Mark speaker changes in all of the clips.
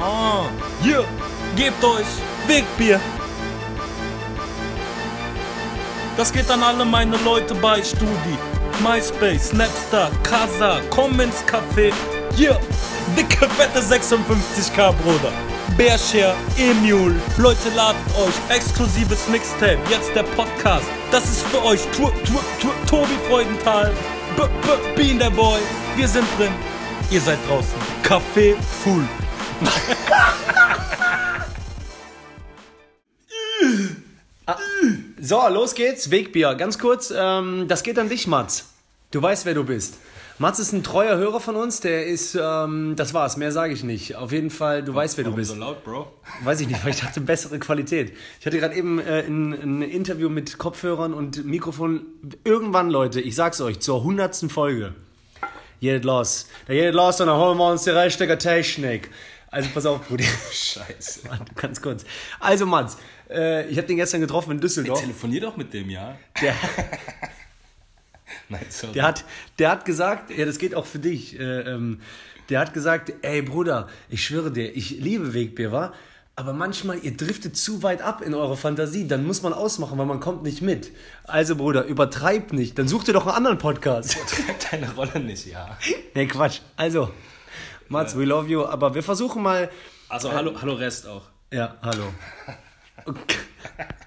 Speaker 1: Ah, hier, gebt euch Wegbier. Das geht an alle meine Leute bei Studi. MySpace, Snapstar, Casa, komm Café. Hier, dicke, fette 56k, Bruder. Bearshare, Emule, Leute ladet euch, exklusives Mixtape, jetzt der Podcast. Das ist für euch, tu, tu, tu, Tobi Freudenthal, B, B, Bean der Boy, wir sind drin, ihr seid draußen. Café full.
Speaker 2: So, los geht's. Wegbier. Ganz kurz, ähm, das geht an dich, Mats. Du weißt, wer du bist. Mats ist ein treuer Hörer von uns, der ist, ähm, das war's, mehr sage ich nicht. Auf jeden Fall, du weißt, wer du
Speaker 1: Warum
Speaker 2: bist.
Speaker 1: so laut, Bro?
Speaker 2: Weiß ich nicht, weil ich dachte, bessere Qualität. Ich hatte gerade eben äh, ein, ein Interview mit Kopfhörern und Mikrofon. Irgendwann, Leute, ich sag's euch, zur hundertsten Folge. Geht los. Da geht los und dann holen wir uns die richtige Technik. Also pass auf, Bruder.
Speaker 1: Scheiße.
Speaker 2: Warte, Ganz kurz. Also Mats, äh, ich habe den gestern getroffen in Düsseldorf.
Speaker 1: Telefonier doch mit dem, ja?
Speaker 2: Der,
Speaker 1: Nein, sorry.
Speaker 2: der, hat, der hat gesagt, ja, das geht auch für dich. Äh, ähm, der hat gesagt, ey Bruder, ich schwöre dir, ich liebe Wegbier, wa? Aber manchmal, ihr driftet zu weit ab in eure Fantasie. Dann muss man ausmachen, weil man kommt nicht mit. Also Bruder, übertreib nicht. Dann such dir doch einen anderen Podcast.
Speaker 1: trägt deine Rolle nicht, ja.
Speaker 2: nee, Quatsch. Also, Mats, we love you. Aber wir versuchen mal...
Speaker 1: Also, hallo, hallo Rest auch.
Speaker 2: Ja, hallo. Okay.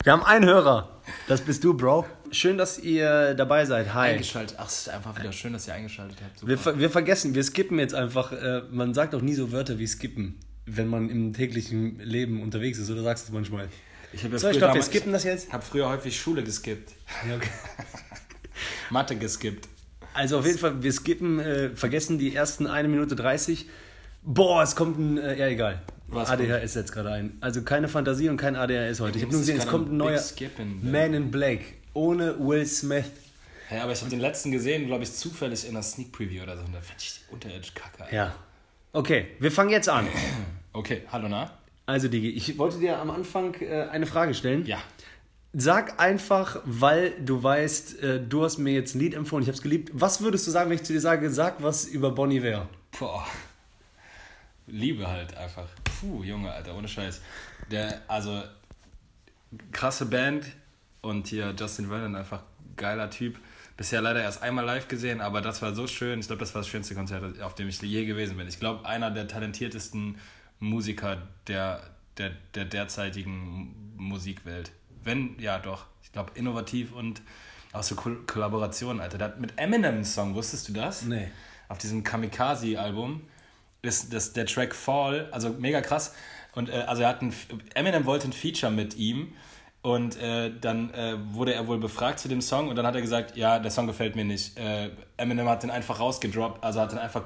Speaker 2: Wir haben einen Hörer. Das bist du, Bro. Schön, dass ihr dabei seid. Hi.
Speaker 1: Eingeschaltet. Ach, es ist einfach wieder schön, dass ihr eingeschaltet habt.
Speaker 2: Wir, ver- wir vergessen, wir skippen jetzt einfach. Äh, man sagt auch nie so Wörter wie skippen, wenn man im täglichen Leben unterwegs ist. Oder sagst du es manchmal?
Speaker 1: ich habe ja
Speaker 2: So, ich
Speaker 1: früher
Speaker 2: glaube, wir skippen das jetzt.
Speaker 1: Ich habe früher häufig Schule geskippt.
Speaker 2: Ja, okay.
Speaker 1: Mathe geskippt.
Speaker 2: Also auf jeden Fall, wir skippen, äh, vergessen die ersten 1 Minute 30. Boah, es kommt ein, äh, ja egal.
Speaker 1: Was
Speaker 2: ADHS setzt gerade ein. Also keine Fantasie und kein ADHS heute. Ich habe nur gesehen, es kommt ein neuer
Speaker 1: Big Skipping,
Speaker 2: Man in Black. Ohne Will Smith.
Speaker 1: Ja, aber ich habe den letzten gesehen, glaube ich, zufällig in einer Sneak Preview oder so. Und da fand ich die unterirdisch kacke. Alter.
Speaker 2: Ja. Okay, wir fangen jetzt an.
Speaker 1: Okay, hallo, na?
Speaker 2: Also, Digi, ich wollte dir am Anfang äh, eine Frage stellen.
Speaker 1: Ja.
Speaker 2: Sag einfach, weil du weißt, äh, du hast mir jetzt ein Lied empfohlen, ich habe es geliebt. Was würdest du sagen, wenn ich zu dir sage, sag was über Bon Iver?
Speaker 1: Boah. Liebe halt einfach. Puh, Junge, Alter, ohne Scheiß. Der, also, krasse Band und hier Justin Vernon, einfach geiler Typ. Bisher leider erst einmal live gesehen, aber das war so schön. Ich glaube, das war das schönste Konzert, auf dem ich je gewesen bin. Ich glaube, einer der talentiertesten Musiker der, der, der derzeitigen Musikwelt. Wenn, ja, doch. Ich glaube, innovativ und auch so Kol Kollaborationen, Alter. Hat mit Eminem einen Song, wusstest du das?
Speaker 2: Nee.
Speaker 1: auf diesem Kamikaze-Album ist das, der Track Fall, also mega krass. Und äh, also er hat ein, Eminem wollte ein Feature mit ihm und äh, dann äh, wurde er wohl befragt zu dem Song und dann hat er gesagt, ja, der Song gefällt mir nicht. Äh, Eminem hat den einfach rausgedroppt, also hat den einfach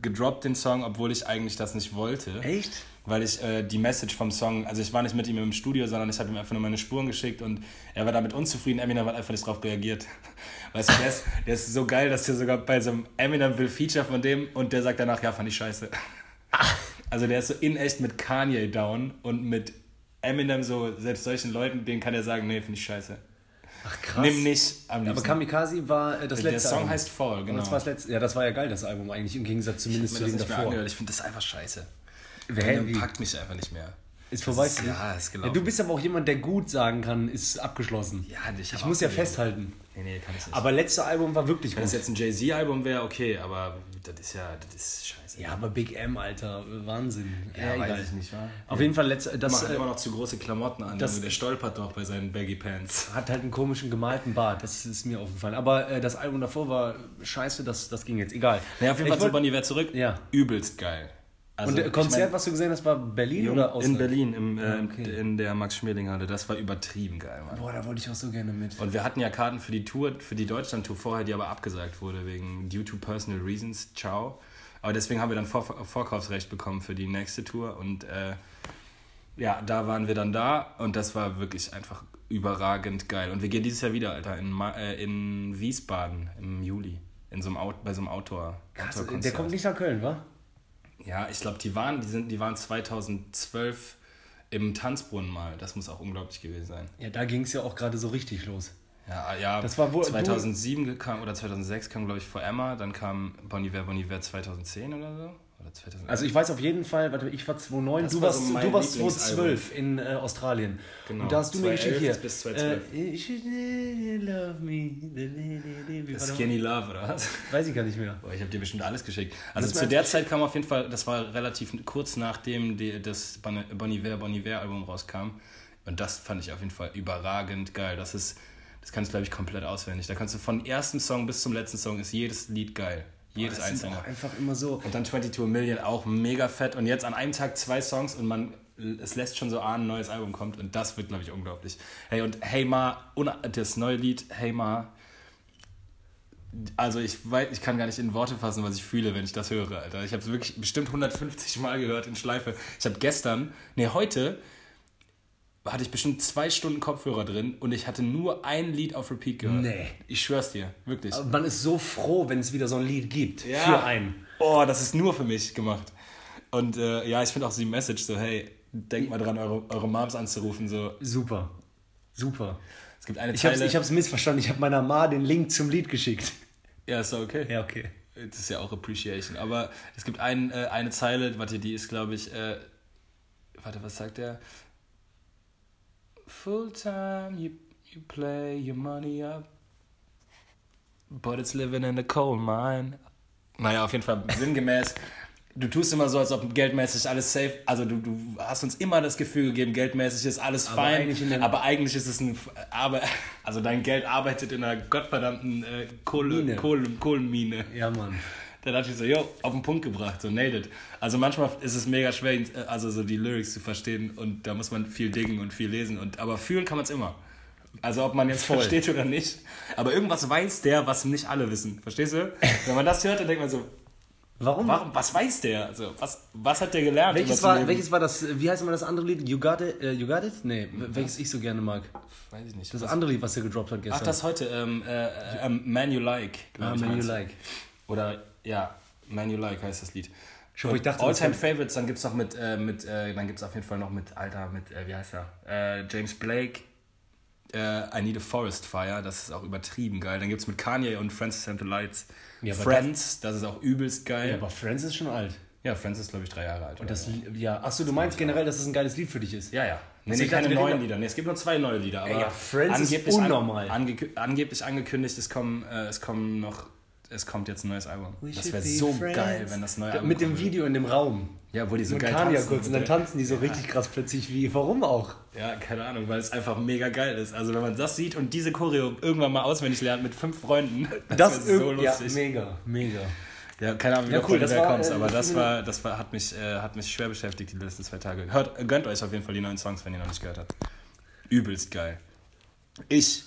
Speaker 1: gedroppt den Song, obwohl ich eigentlich das nicht wollte.
Speaker 2: Echt?
Speaker 1: Weil ich äh, die Message vom Song, also ich war nicht mit ihm im Studio, sondern ich habe ihm einfach nur meine Spuren geschickt und er war damit unzufrieden. Eminem hat einfach nicht drauf reagiert. Weißt du, der ist, der ist so geil, dass der sogar bei so einem Eminem will Feature von dem und der sagt danach, ja, fand ich scheiße. Also der ist so in echt mit Kanye down und mit Eminem so, selbst solchen Leuten, denen kann er sagen, nee, finde ich scheiße.
Speaker 2: Ach krass.
Speaker 1: Nimm nicht am
Speaker 2: Aber
Speaker 1: liebsten.
Speaker 2: Kamikaze war äh, das
Speaker 1: der
Speaker 2: letzte
Speaker 1: Song
Speaker 2: Album.
Speaker 1: heißt Fall,
Speaker 2: Und
Speaker 1: genau.
Speaker 2: Das war das letzte. Ja, das war ja geil, das Album eigentlich, im Gegensatz zumindest zu dem davor.
Speaker 1: Ich finde das einfach scheiße.
Speaker 2: Wer
Speaker 1: packt mich einfach nicht mehr.
Speaker 2: Ist vorbei.
Speaker 1: ist- ja, ist gelaufen.
Speaker 2: Ja, du bist aber auch jemand, der gut sagen kann, ist abgeschlossen.
Speaker 1: Ja, ich,
Speaker 2: Ich muss ja festhalten.
Speaker 1: Nee, nee, kann ich nicht.
Speaker 2: Aber letzte Album war wirklich
Speaker 1: Wenn es
Speaker 2: gut.
Speaker 1: jetzt ein Jay-Z-Album wäre, okay, aber das ist ja, das ist scheiße.
Speaker 2: Ja, aber Big M, Alter, Wahnsinn.
Speaker 1: Ja, weiß
Speaker 2: egal.
Speaker 1: ich nicht, wa?
Speaker 2: Auf jeden Fall, letzte,
Speaker 1: Das macht
Speaker 2: äh,
Speaker 1: immer noch zu große Klamotten an.
Speaker 2: das-
Speaker 1: Junge, der stolpert doch bei seinen Baggy Pants.
Speaker 2: hat halt einen komischen gemalten Bart. Das ist mir aufgefallen. Aber äh, das Album davor war scheiße, das, das ging jetzt. Egal.
Speaker 1: Ja, auf jeden
Speaker 2: Ich
Speaker 1: Fall zu Bonnie Wer zurück.
Speaker 2: Ja.
Speaker 1: Übelst geil. Also,
Speaker 2: Und der
Speaker 1: ich
Speaker 2: Konzert,
Speaker 1: mein,
Speaker 2: was du gesehen hast, war Berlin oder
Speaker 1: in
Speaker 2: Ausland?
Speaker 1: Berlin, im, äh,
Speaker 2: okay.
Speaker 1: in der Max-Schmeling-Halle. Das war übertrieben geil, Mann.
Speaker 2: Boah, da wollte ich auch so gerne mit.
Speaker 1: Und wir hatten ja Karten für die Tour, für die Deutschland-Tour vorher, die aber abgesagt wurde, wegen due to personal reasons. Ciao. Aber deswegen haben wir dann Vor Vorkaufsrecht bekommen für die nächste Tour. Und äh, ja, da waren wir dann da und das war wirklich einfach überragend geil. Und wir gehen dieses Jahr wieder, Alter, in, Ma äh, in Wiesbaden im Juli. In so einem Out bei so einem Outdoor.
Speaker 2: Krass,
Speaker 1: Outdoor-Konzert.
Speaker 2: der kommt nicht nach Köln, wa?
Speaker 1: Ja, ich glaube, die waren, die sind, die waren 2012 im Tanzbrunnen mal. Das muss auch unglaublich gewesen sein.
Speaker 2: Ja, da ging es ja auch gerade so richtig los.
Speaker 1: Ja, ja.
Speaker 2: Das war wohl-
Speaker 1: 2007 kam oder 2006 kam glaube ich vor Emma, dann kam Bon Iver, Bon Iver 2010 oder so Oder 2011.
Speaker 2: Also ich weiß auf jeden Fall, warte, ich war 2009,
Speaker 1: Das
Speaker 2: du
Speaker 1: war
Speaker 2: warst,
Speaker 1: so
Speaker 2: du warst
Speaker 1: Lieblingsalbum.
Speaker 2: 2012 in äh, Australien.
Speaker 1: Genau,
Speaker 2: Und da hast du mir
Speaker 1: 2011
Speaker 2: geschickt hier.
Speaker 1: bis 2012.
Speaker 2: Äh, love me.
Speaker 1: Skinny Love, oder was?
Speaker 2: Weiß ich gar nicht mehr.
Speaker 1: Boah, ich habe dir bestimmt alles geschickt. Also
Speaker 2: Das
Speaker 1: zu der Zeit kam auf jeden Fall, das war relativ kurz nachdem die, das Bon Iver Bon Iver Album rauskam. Und das fand ich auf jeden Fall überragend geil. Das ist, das kannst du glaube ich komplett auswendig. Da kannst du von ersten Song bis zum letzten Song ist jedes Lied geil. Jedes
Speaker 2: Das sind
Speaker 1: einzelne.
Speaker 2: auch einfach immer so.
Speaker 1: Und dann 22 Million auch mega fett. Und jetzt an einem Tag zwei Songs und man, es lässt schon so ahnen, ein neues Album kommt. Und das wird, glaube ich, unglaublich. Hey, und Hey Ma, das neue Lied Hey Ma. Also ich weiß, ich kann gar nicht in Worte fassen, was ich fühle, wenn ich das höre, Alter. Ich habe es wirklich bestimmt 150 Mal gehört in Schleife. Ich habe gestern, nee, heute hatte ich bestimmt zwei Stunden Kopfhörer drin und ich hatte nur ein Lied auf Repeat gehört.
Speaker 2: Nee.
Speaker 1: Ich schwör's dir, wirklich.
Speaker 2: Man ist so froh, wenn es wieder so ein Lied gibt. Für einen.
Speaker 1: Oh, das ist nur für mich gemacht. Und äh, ja, ich finde auch so die Message so, hey, denkt mal dran, eure, eure Moms anzurufen. So.
Speaker 2: Super. Super.
Speaker 1: Es gibt eine
Speaker 2: Ich hab's,
Speaker 1: Zeile.
Speaker 2: ich hab's missverstanden. Ich habe meiner Ma den Link zum Lied geschickt.
Speaker 1: ja, ist okay.
Speaker 2: Ja, okay.
Speaker 1: Das ist ja auch Appreciation. Aber es gibt ein, äh, eine Zeile, warte, die ist, glaube ich, äh, warte, was sagt der? Full time, you, you play your money up, but it's living in a coal mine. Naja, auf jeden Fall sinngemäß. Du tust immer so, als ob geldmäßig alles safe, also du, du hast uns immer das Gefühl gegeben, geldmäßig ist alles
Speaker 2: Aber
Speaker 1: fein,
Speaker 2: eigentlich
Speaker 1: aber eigentlich ist es ein, aber, also dein Geld arbeitet in einer gottverdammten äh, Kohle. Kohle, Kohlenmine.
Speaker 2: Ja, Mann.
Speaker 1: Da dachte ich so, yo, auf den Punkt gebracht, so nailed it. Also manchmal ist es mega schwer, äh, also so die Lyrics zu verstehen und da muss man viel dingen und viel lesen. Und, aber fühlen kann man es immer. Also ob man jetzt
Speaker 2: Voll.
Speaker 1: versteht oder nicht. Aber irgendwas weiß der, was nicht alle wissen. Verstehst du? Wenn man das hört, dann denkt man so,
Speaker 2: Warum?
Speaker 1: warum, was weiß der? Also, was, was hat der gelernt?
Speaker 2: Welches war, welches war das, wie heißt immer das andere Lied? You Got It? Äh, you Got It? Nee, welches ich so gerne mag.
Speaker 1: Weiß ich nicht.
Speaker 2: Das
Speaker 1: Was-
Speaker 2: andere Lied, was er gedroppt hat gestern.
Speaker 1: Ach, das heute, ähm, äh, äh, Man You Like.
Speaker 2: ah,
Speaker 1: ich,
Speaker 2: Man You. Like.
Speaker 1: Oder, ja, Man You Like heißt das Lied.
Speaker 2: Schon, ich dachte,
Speaker 1: All-Time
Speaker 2: das
Speaker 1: Favorites, dann gibt's noch mit, äh, mit äh, dann gibt's auf jeden Fall noch mit, Alter, mit, äh, wie heißt er? Äh, James Blake, äh, I Need a Forest Fire, das ist auch übertrieben geil. Dann gibt's mit Kanye und Francis and the Lights.
Speaker 2: Ja,
Speaker 1: Friends, das, ist auch übelst
Speaker 2: Ja,
Speaker 1: geil.
Speaker 2: aber Friends ist schon alt.
Speaker 1: Ja, Friends ist, glaube ich, drei Jahre alt.
Speaker 2: Und das, ja, achso, du meinst generell, dass es ein geiles Lied für dich ist?
Speaker 1: Ja, ja. Nee, nee, keine neuen Lieder. Nee, es gibt nur zwei neue Lieder. Aber
Speaker 2: Ey, ja, Friends ist unnormal.
Speaker 1: ange angeblich angekündigt, es, kommen, äh, es kommen noch, es kommt jetzt ein neues Album.
Speaker 2: We
Speaker 1: das wäre so
Speaker 2: friends.
Speaker 1: geil, wenn das neue Album
Speaker 2: Mit dem Video in dem Raum.
Speaker 1: Ja, wo die so
Speaker 2: Mit
Speaker 1: geil tanzen.
Speaker 2: kurz und dann tanzen die so richtig krass plötzlich wie. Warum auch?
Speaker 1: Ja, keine Ahnung, weil es einfach mega geil ist. Also wenn man das sieht und diese Choreo irgendwann mal auswendig lernt mit fünf Freunden, das, wäre so
Speaker 2: irg- ja,
Speaker 1: lustig.
Speaker 2: mega, mega.
Speaker 1: Ja, keine Ahnung, wie
Speaker 2: Ja,
Speaker 1: ja,
Speaker 2: cool,
Speaker 1: wer
Speaker 2: war,
Speaker 1: kommt,
Speaker 2: äh,
Speaker 1: aber das war, das war, hat mich, äh, hat mich schwer beschäftigt die letzten zwei Tage. Hört, gönnt euch auf jeden Fall die neuen Songs, wenn ihr noch nicht gehört habt. Übelst geil. Ich,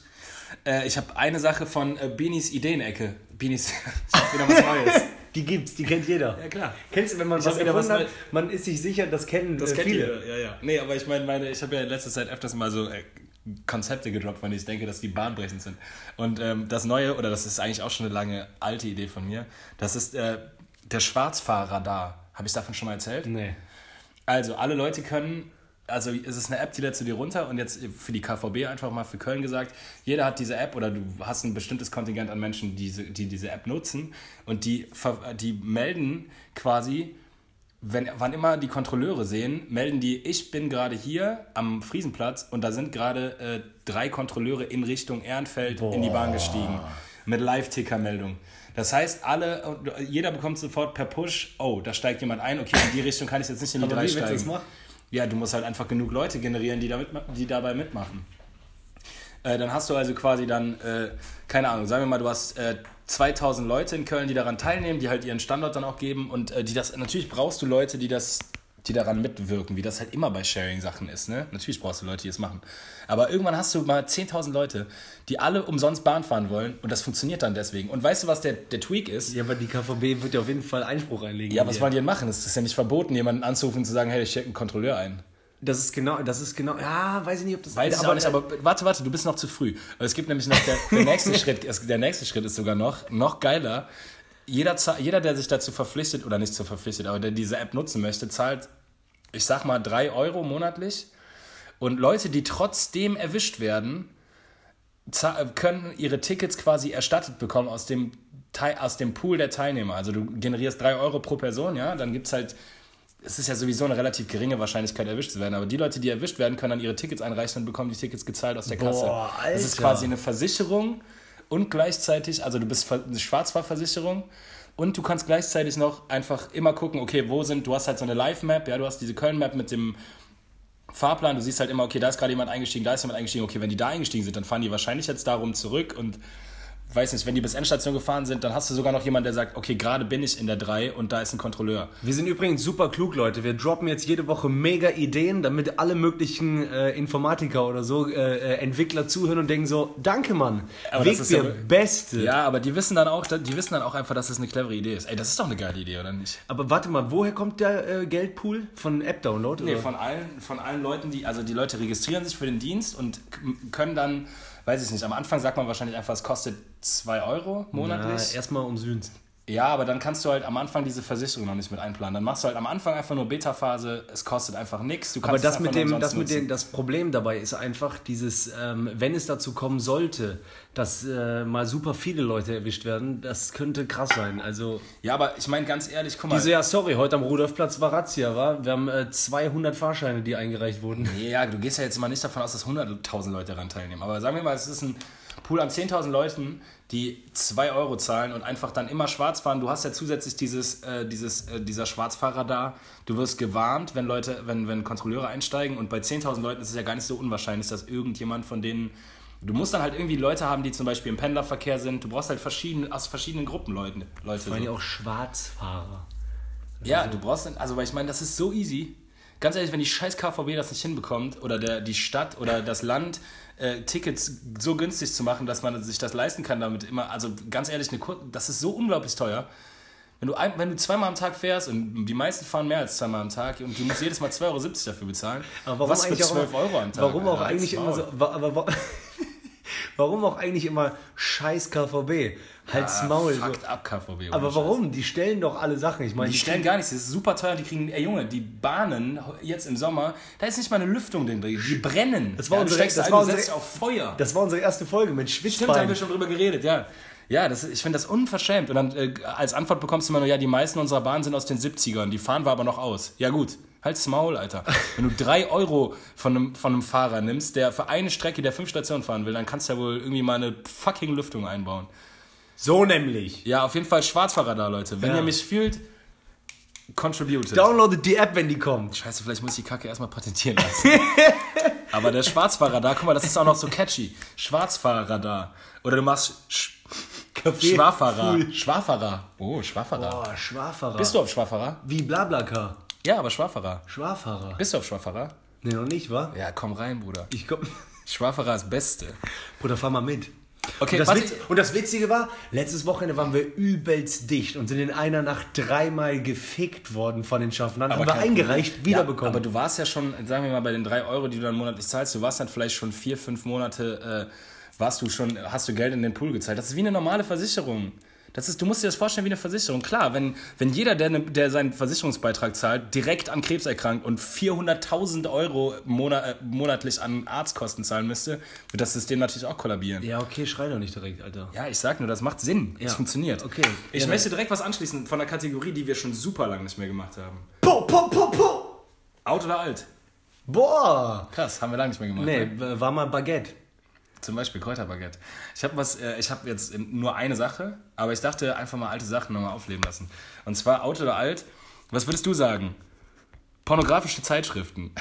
Speaker 1: äh, ich habe eine Sache von äh, Beanies Ideenecke. Beanies, ich hab wieder was Neues.
Speaker 2: Die gibt's, die kennt jeder.
Speaker 1: Ja, klar.
Speaker 2: Kennst du, wenn man
Speaker 1: Ich
Speaker 2: was erfunden
Speaker 1: was
Speaker 2: hat, man ist sich sicher, das kennen
Speaker 1: Das
Speaker 2: äh,
Speaker 1: kennt
Speaker 2: viele.
Speaker 1: jeder, ja, ja. Nee, aber ich meine, meine, ich habe ja in letzter Zeit öfters mal so äh, Konzepte gedroppt, von denen ich denke, dass die bahnbrechend sind. Und ähm, das Neue, oder das ist eigentlich auch schon eine lange alte Idee von mir, das ist äh, der Schwarzfahrradar. Habe ich davon schon mal erzählt?
Speaker 2: Nee.
Speaker 1: Also, alle Leute können, also es ist eine App, die lädst du dir runter und jetzt für die KVB einfach mal für Köln gesagt, jeder hat diese App oder du hast ein bestimmtes Kontingent an Menschen, die diese, die diese App nutzen und die, die melden quasi, wenn, wann immer die Kontrolleure sehen, melden die, ich bin gerade hier am Friesenplatz und da sind gerade äh, drei Kontrolleure in Richtung Ehrenfeld in die Bahn gestiegen. Mit Live-Ticker-Meldung. Das heißt, alle, jeder bekommt sofort per Push, oh, da steigt jemand ein, okay, in die Richtung kann ich jetzt nicht in die
Speaker 2: Aber
Speaker 1: drei
Speaker 2: wie
Speaker 1: steigen. Ja, du musst halt einfach genug Leute generieren, die, da die dabei mitmachen. Äh, dann hast du also quasi dann, äh, keine Ahnung, sagen wir mal, du hast äh, 2000 Leute in Köln, die daran teilnehmen, die halt ihren Standort dann auch geben und äh, die das, natürlich brauchst du Leute, die das, die daran mitwirken, wie das halt immer bei Sharing-Sachen ist, ne? Natürlich brauchst du Leute, die es machen. Aber irgendwann hast du mal 10.000 Leute, die alle umsonst Bahn fahren wollen und das funktioniert dann deswegen. Und weißt du, was der, der Tweak ist?
Speaker 2: Ja, aber die KVB wird ja auf jeden Fall Einspruch einlegen.
Speaker 1: Ja, was wollen die denn machen? Es ist ja nicht verboten, jemanden anzurufen und zu sagen, hey, ich check einen Kontrolleur ein.
Speaker 2: Das ist genau, das ist genau, ja, weiß ich nicht, ob das...
Speaker 1: Weiß ich aber nicht, aber warte, warte, du bist noch zu früh. Es gibt nämlich noch der, der nächste Schritt, der nächste Schritt ist sogar noch, noch geiler. Jeder, jeder, der sich dazu verpflichtet, oder nicht zu verpflichtet, aber der diese App nutzen möchte, zahlt, ich sag mal, 3 Euro monatlich. Und Leute, die trotzdem erwischt werden, können ihre Tickets quasi erstattet bekommen aus dem aus dem Pool der Teilnehmer. Also du generierst 3 Euro pro Person, ja, dann gibt es halt, es ist ja sowieso eine relativ geringe Wahrscheinlichkeit, erwischt zu werden. Aber die Leute, die erwischt werden, können dann ihre Tickets einreichen und bekommen die Tickets gezahlt aus der Kasse.
Speaker 2: Boah,
Speaker 1: Das ist
Speaker 2: Alter.
Speaker 1: quasi eine Versicherung und gleichzeitig, also du bist eine Schwarzfahrversicherung und du kannst gleichzeitig noch einfach immer gucken, okay, wo sind, du hast halt so eine Live-Map, ja, du hast diese Köln-Map mit dem Fahrplan, du siehst halt immer, okay, da ist gerade jemand eingestiegen, da ist jemand eingestiegen, okay, wenn die da eingestiegen sind, dann fahren die wahrscheinlich jetzt darum zurück und weiß nicht, wenn die bis Endstation gefahren sind, dann hast du sogar noch jemanden, der sagt, okay, gerade bin ich in der 3 und da ist ein Kontrolleur.
Speaker 2: Wir sind übrigens super klug, Leute. Wir droppen jetzt jede Woche mega Ideen, damit alle möglichen äh, Informatiker oder so, äh, äh, Entwickler zuhören und denken so, danke Mann,
Speaker 1: Aber
Speaker 2: Weg
Speaker 1: das ist
Speaker 2: der
Speaker 1: ja-
Speaker 2: Beste.
Speaker 1: Ja, aber die wissen dann auch, die wissen dann auch einfach, dass es eine clevere Idee ist. Ey, das ist doch eine geile Idee, oder nicht?
Speaker 2: Aber warte mal, woher kommt der äh, Geldpool? Von App-Download?
Speaker 1: Nee,
Speaker 2: oder?
Speaker 1: von allen, von allen Leuten, die, also die Leute registrieren sich für den Dienst und können dann, weiß ich nicht, am Anfang sagt man wahrscheinlich einfach, es kostet 2 Euro
Speaker 2: Na,
Speaker 1: monatlich.
Speaker 2: erstmal umsünst.
Speaker 1: Ja, aber dann kannst du halt am Anfang diese Versicherung noch nicht mit einplanen. Dann machst du halt am Anfang einfach nur Beta-Phase, es kostet einfach nichts.
Speaker 2: Aber das mit dem, das mit dem, das Problem dabei ist einfach dieses, ähm, wenn es dazu kommen sollte, dass äh, mal super viele Leute erwischt werden, das könnte krass sein. Also
Speaker 1: Ja, aber ich meine ganz ehrlich, guck mal.
Speaker 2: diese, ja sorry, heute am Rudolfplatz war Razzia, war. Wir haben äh, 200 Fahrscheine, die eingereicht wurden.
Speaker 1: Ja, du gehst ja jetzt mal nicht davon aus, dass 100.000 Leute daran teilnehmen. Aber sagen wir mal, es ist ein Pool an 10.000 Leuten, die 2 Euro zahlen und einfach dann immer schwarz fahren. Du hast ja zusätzlich dieses, äh, dieses, äh, dieser Schwarzfahrer da. Du wirst gewarnt, wenn Leute, wenn, wenn Kontrolleure einsteigen. Und bei 10.000 Leuten ist es ja gar nicht so unwahrscheinlich, dass irgendjemand von denen. Du musst dann halt irgendwie Leute haben, die zum Beispiel im Pendlerverkehr sind. Du brauchst halt verschiedene, aus verschiedenen Gruppen Leute. Leute
Speaker 2: Vor allem
Speaker 1: so.
Speaker 2: auch Schwarzfahrer.
Speaker 1: Ja, du brauchst dann, also weil ich meine, das ist so easy. Ganz ehrlich, wenn die scheiß KVB das nicht hinbekommt oder der, die Stadt oder das Land äh, Tickets so günstig zu machen, dass man sich das leisten kann damit immer, also ganz ehrlich, eine Kur das ist so unglaublich teuer. Wenn du, ein, wenn du zweimal am Tag fährst und die meisten fahren mehr als zweimal am Tag und du musst jedes Mal 2,70 Euro dafür bezahlen,
Speaker 2: Aber warum
Speaker 1: was für
Speaker 2: eigentlich
Speaker 1: 12
Speaker 2: auch,
Speaker 1: Euro am Tag?
Speaker 2: Warum auch eigentlich immer so. Aber, wa- warum auch eigentlich immer scheiß KVB? Halt's
Speaker 1: Ah,
Speaker 2: Maul. So.
Speaker 1: Fuckt ab, KVB.
Speaker 2: Aber
Speaker 1: Scheiß.
Speaker 2: warum? Die stellen doch alle Sachen. Ich meine,
Speaker 1: Die stellen gar nichts, das ist super teuer, die kriegen, ey Junge, die Bahnen jetzt im Sommer, da ist nicht mal eine Lüftung drin, die brennen.
Speaker 2: Das war
Speaker 1: ja,
Speaker 2: unsere- das
Speaker 1: ein,
Speaker 2: war unsere-
Speaker 1: auf Feuer.
Speaker 2: Das war unsere erste Folge mit
Speaker 1: Stimmt, haben wir
Speaker 2: Schwitzbein.
Speaker 1: schon drüber geredet, ja. Ja, das, ich finde das unverschämt. Und dann äh, als Antwort bekommst du immer nur, ja, die meisten unserer Bahnen sind aus den 70ern, die fahren wir aber noch aus. Ja gut, halt's Maul, Alter. Wenn du drei Euro von einem, von einem Fahrer nimmst, der für eine Strecke, der fünf Stationen fahren will, dann kannst du ja wohl irgendwie mal eine fucking Lüftung einbauen.
Speaker 2: So nämlich.
Speaker 1: Ja, auf jeden Fall Schwarzfahrer da, Leute. Wenn
Speaker 2: Ja.
Speaker 1: ihr mich fühlt, contributed.
Speaker 2: Downloadet die App, wenn die kommt.
Speaker 1: Scheiße, vielleicht muss ich die Kacke erstmal patentieren lassen. Aber der Schwarzfahrradar, guck mal, das ist auch noch so catchy. Schwarzfahrradar. Oder du machst Sch
Speaker 2: Kaffee.
Speaker 1: Schwarzfahrer.
Speaker 2: Full.
Speaker 1: Schwarzfahrer. Oh, Schwarzfahrer.
Speaker 2: Boah, Schwarzfahrer.
Speaker 1: Bist du auf Schwarzfahrer?
Speaker 2: Wie Blablacar.
Speaker 1: Ja, aber Schwarzfahrer.
Speaker 2: Schwarzfahrer.
Speaker 1: Bist du auf Schwarzfahrer?
Speaker 2: Nee, noch nicht, wa?
Speaker 1: Ja, komm rein, Bruder.
Speaker 2: Ich komm.
Speaker 1: Schwarzfahrer ist Beste.
Speaker 2: Bruder, fahr mal mit.
Speaker 1: Okay,
Speaker 2: und, das. Witz, und das Witzige war, letztes Wochenende waren wir übelst dicht und sind in einer Nacht dreimal gefickt worden von den Schaffnern. Haben wir eingereicht,
Speaker 1: Ja,
Speaker 2: wiederbekommen.
Speaker 1: aber du warst ja schon, sagen wir mal, bei den drei Euro, die du dann monatlich zahlst, du warst dann vielleicht schon vier, fünf Monate, äh, warst du schon, hast du Geld in den Pool gezahlt. Das ist wie eine normale Versicherung. Das ist, du musst dir das vorstellen wie eine Versicherung. Klar, wenn, wenn jeder, der, ne, der seinen Versicherungsbeitrag zahlt, direkt an Krebs erkrankt und 400.000 Euro monat, äh, monatlich an Arztkosten zahlen müsste, wird das System natürlich auch kollabieren.
Speaker 2: ja, okay, schrei doch nicht direkt, Alter.
Speaker 1: Ja, ich sag nur, das macht Sinn. Es
Speaker 2: Ja.
Speaker 1: funktioniert.
Speaker 2: Okay.
Speaker 1: Ich
Speaker 2: Ja,
Speaker 1: möchte direkt was anschließen von der Kategorie, die wir schon super lange nicht mehr gemacht haben.
Speaker 2: Po, po, po, po.
Speaker 1: Out oder alt?
Speaker 2: Boah.
Speaker 1: Krass, haben wir lange nicht mehr gemacht.
Speaker 2: Nee,
Speaker 1: ne?
Speaker 2: war mal Baguette.
Speaker 1: Zum Beispiel Kräuterbaguette. Ich habe was, äh, ich habe jetzt nur eine Sache, aber ich dachte einfach mal alte Sachen nochmal aufleben lassen. Und zwar out oder alt. Was würdest du sagen? Pornografische Zeitschriften.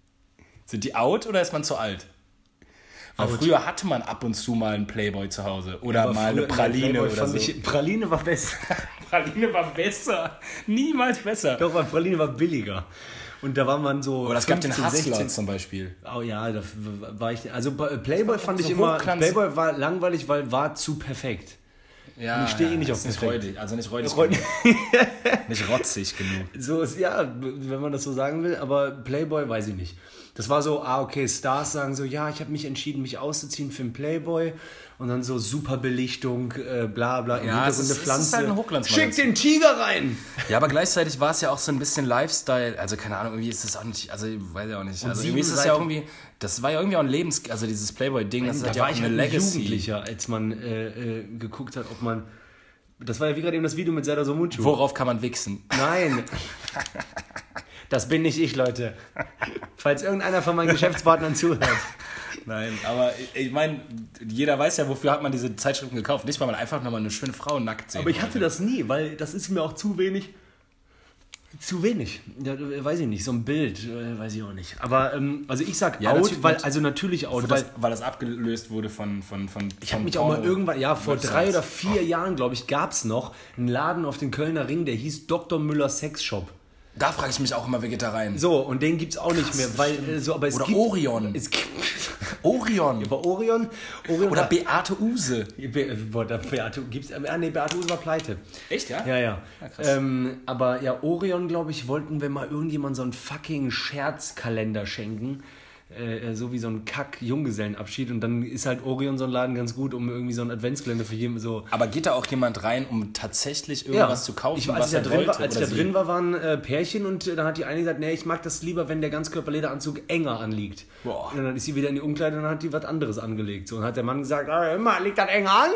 Speaker 1: Sind die out oder ist man zu alt? Weil
Speaker 2: Out.
Speaker 1: früher hatte man ab und zu mal einen Playboy zu Hause oder
Speaker 2: Aber
Speaker 1: mal eine Praline oder so.
Speaker 2: Ich, Praline war besser.
Speaker 1: Praline war besser. Niemals besser.
Speaker 2: Doch, weil Praline war billiger. Und da war man so.
Speaker 1: Oder es gab den
Speaker 2: 15,
Speaker 1: Hustler
Speaker 2: 16.
Speaker 1: zum Beispiel.
Speaker 2: Oh ja, da war ich. Also Playboy fand ich
Speaker 1: so
Speaker 2: immer.
Speaker 1: Hochglanz-
Speaker 2: Playboy war langweilig, weil war zu perfekt.
Speaker 1: Ja,
Speaker 2: ich stehe eh nicht
Speaker 1: ist
Speaker 2: auf
Speaker 1: nicht
Speaker 2: perfekt.
Speaker 1: räudig, also nicht räudig,
Speaker 2: Räud-
Speaker 1: genug. nicht rotzig genug.
Speaker 2: So ist, ja, wenn man das so sagen will, aber Playboy weiß ich nicht. Das war so, ah, okay, Stars sagen so, ja, ich habe mich entschieden, mich auszuziehen für einen Playboy. Und dann so super Belichtung, äh, bla bla, im
Speaker 1: Ja, es ist-
Speaker 2: eine
Speaker 1: es ist
Speaker 2: Pflanze.
Speaker 1: halt ein.
Speaker 2: Schick den Tiger rein!
Speaker 1: Ja, aber gleichzeitig war es ja auch so ein bisschen Lifestyle. Also keine Ahnung, irgendwie ist das auch nicht, also ich weiß ja auch nicht. Also irgendwie ist es ja irgendwie, das war ja irgendwie auch ein Lebens, also dieses Playboy-Ding, das
Speaker 2: da
Speaker 1: hat ja auch
Speaker 2: ich
Speaker 1: eine
Speaker 2: halt ein
Speaker 1: Legacy.
Speaker 2: Jugendlicher, als man äh, äh, geguckt hat, ob man Das war ja wie gerade eben das Video mit Serdar Somuncu.
Speaker 1: Worauf kann man wichsen?
Speaker 2: Nein. Das bin nicht ich, Leute. Falls irgendeiner von meinen Geschäftspartnern zuhört.
Speaker 1: Nein, aber ich meine, jeder weiß ja, wofür hat man diese Zeitschriften gekauft. Nicht, weil man einfach nochmal eine schöne Frau nackt sehen
Speaker 2: Aber ich hatte das nie, weil das ist mir auch zu wenig. Zu wenig. Ja, weiß ich nicht, so ein Bild, äh, weiß ich auch nicht. Aber ähm, also ich sag
Speaker 1: Ja,
Speaker 2: out, weil, also natürlich out,
Speaker 1: Weil das, weil das abgelöst wurde von. von, von
Speaker 2: ich habe mich auch mal irgendwann, ja, vor drei oder vier
Speaker 1: Oh.
Speaker 2: Jahren, glaube ich, gab es noch einen Laden auf den Kölner Ring, der hieß Dr. Müller Sex Shop.
Speaker 1: Da frage ich mich auch immer Vegetareien.
Speaker 2: So, und den gibt es auch nicht mehr, weil äh, so, aber es
Speaker 1: Oder
Speaker 2: gibt,
Speaker 1: Orion.
Speaker 2: Es gibt,
Speaker 1: Orion.
Speaker 2: aber Orion, Orion
Speaker 1: Oder
Speaker 2: war-
Speaker 1: Beate Use.
Speaker 2: Be boah, da Beate, gibt's, äh, ah, nee, Beate Use war pleite.
Speaker 1: Echt, ja?
Speaker 2: Ja, ja.
Speaker 1: krass.
Speaker 2: ähm, aber ja, Orion, glaube ich, wollten wir mal irgendjemand so einen fucking Scherzkalender schenken. Äh, so wie so ein Kack-Junggesellenabschied. Und dann ist halt Orion so ein Laden ganz gut, um irgendwie so ein Adventskalender für jeden so.
Speaker 1: Aber geht da auch jemand rein, um tatsächlich irgendwas zu kaufen,
Speaker 2: ich, als
Speaker 1: was
Speaker 2: ich da drin
Speaker 1: wollte?
Speaker 2: war, als ich da drin war, waren äh, Pärchen und äh, dann hat die eine gesagt, nee, ich mag das lieber, wenn der Ganzkörperlederanzug enger anliegt.
Speaker 1: Boah.
Speaker 2: Und dann ist sie wieder in die Umkleide und dann hat die was anderes angelegt. So, und hat der Mann gesagt, ah, immer, liegt das eng an?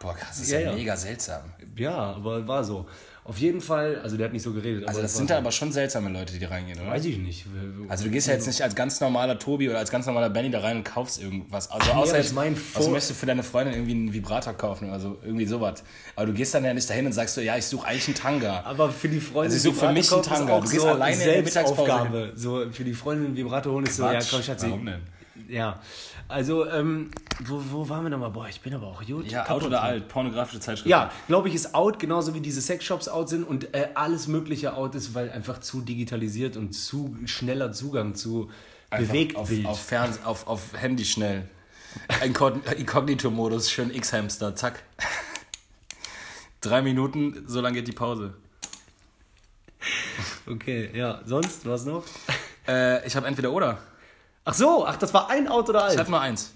Speaker 1: Boah, krass, das ist
Speaker 2: Ja,
Speaker 1: ja,
Speaker 2: ja.
Speaker 1: mega seltsam.
Speaker 2: Ja, aber war so. Auf jeden Fall, also der hat nicht so geredet.
Speaker 1: Also das
Speaker 2: war
Speaker 1: sind
Speaker 2: so.
Speaker 1: da aber schon seltsame Leute, die da reingehen, oder?
Speaker 2: Weiß ich nicht.
Speaker 1: Also du gehst ja jetzt nicht als ganz normaler Tobi oder als ganz normaler Benny da rein und kaufst irgendwas. Also
Speaker 2: nee,
Speaker 1: außer jetzt,
Speaker 2: ich mein,
Speaker 1: also möchtest du für deine Freundin irgendwie einen Vibrator kaufen oder so, irgendwie sowas. Aber du gehst dann ja nicht dahin und sagst so, ja, ich suche eigentlich einen Tanga.
Speaker 2: Aber für die Freundin
Speaker 1: Also ich such für mich einen Tanga. Du gehst alleine in der
Speaker 2: Selbstaufgabe. So für die Freundin einen Vibrator holen ist so, ja,
Speaker 1: Quatsch.
Speaker 2: komm, Schatzi.
Speaker 1: Warum denn?
Speaker 2: Ja. Also, ähm, wo, wo waren wir nochmal? Boah, ich bin aber auch gut.
Speaker 1: Ja, out oder alt, pornografische Zeitschriften.
Speaker 2: Ja, glaube ich, ist out, genauso wie diese Sexshops out sind und äh, alles Mögliche out ist, weil einfach zu digitalisiert und zu schneller Zugang zu
Speaker 1: Einfach
Speaker 2: Bewegtbild.
Speaker 1: Auf, auf, Fernseh, auf, auf Handy schnell. Inkogn- Inkognito-Modus, schön X-Hamster, zack. Drei Minuten, so lange geht die Pause.
Speaker 2: Okay, ja. Sonst, was noch?
Speaker 1: Äh, ich habe entweder oder.
Speaker 2: Ach so, ach, das war ein Out oder alt?
Speaker 1: Ich habe nur eins.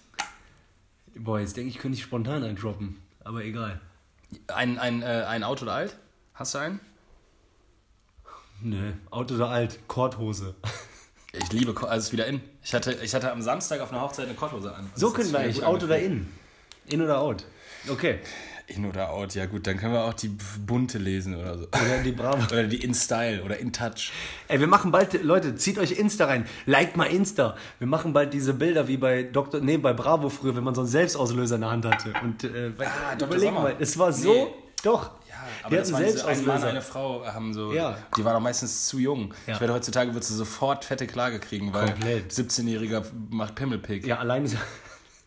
Speaker 2: Boah, jetzt denke ich, könnte ich spontan eindroppen. Aber egal.
Speaker 1: Ein, ein, äh, ein Auto oder alt? Hast du einen?
Speaker 2: Nö, Out oder alt? Korthose.
Speaker 1: Ich liebe, Ko- also es ist wieder in. Ich hatte, ich hatte am Samstag auf einer Hochzeit eine Korthose an.
Speaker 2: So können wir eigentlich, Out oder in? In oder out? Okay.
Speaker 1: In oder out, ja gut, dann können wir auch die bunte lesen oder so.
Speaker 2: Oder die Bravo.
Speaker 1: Oder die in Style oder in Touch.
Speaker 2: Ey, wir machen bald, Leute, zieht euch Insta rein. Liked mal Insta. Wir machen bald diese Bilder wie bei Dr. Nee, bei Bravo früher, wenn man so einen Selbstauslöser in der Hand hatte. Und äh,
Speaker 1: Ah,
Speaker 2: überleg mal, es war so.
Speaker 1: Nee.
Speaker 2: Doch.
Speaker 1: Ja, aber das waren diese, ein Mann,
Speaker 2: Selbstauslöser.
Speaker 1: eine Frau haben so,
Speaker 2: Ja.
Speaker 1: die waren auch meistens zu jung.
Speaker 2: Ja.
Speaker 1: Ich werde heutzutage würdest du sofort fette Klage kriegen, weil
Speaker 2: Komplett.
Speaker 1: 17-Jähriger macht Pimmelpick.
Speaker 2: Ja, allein ist,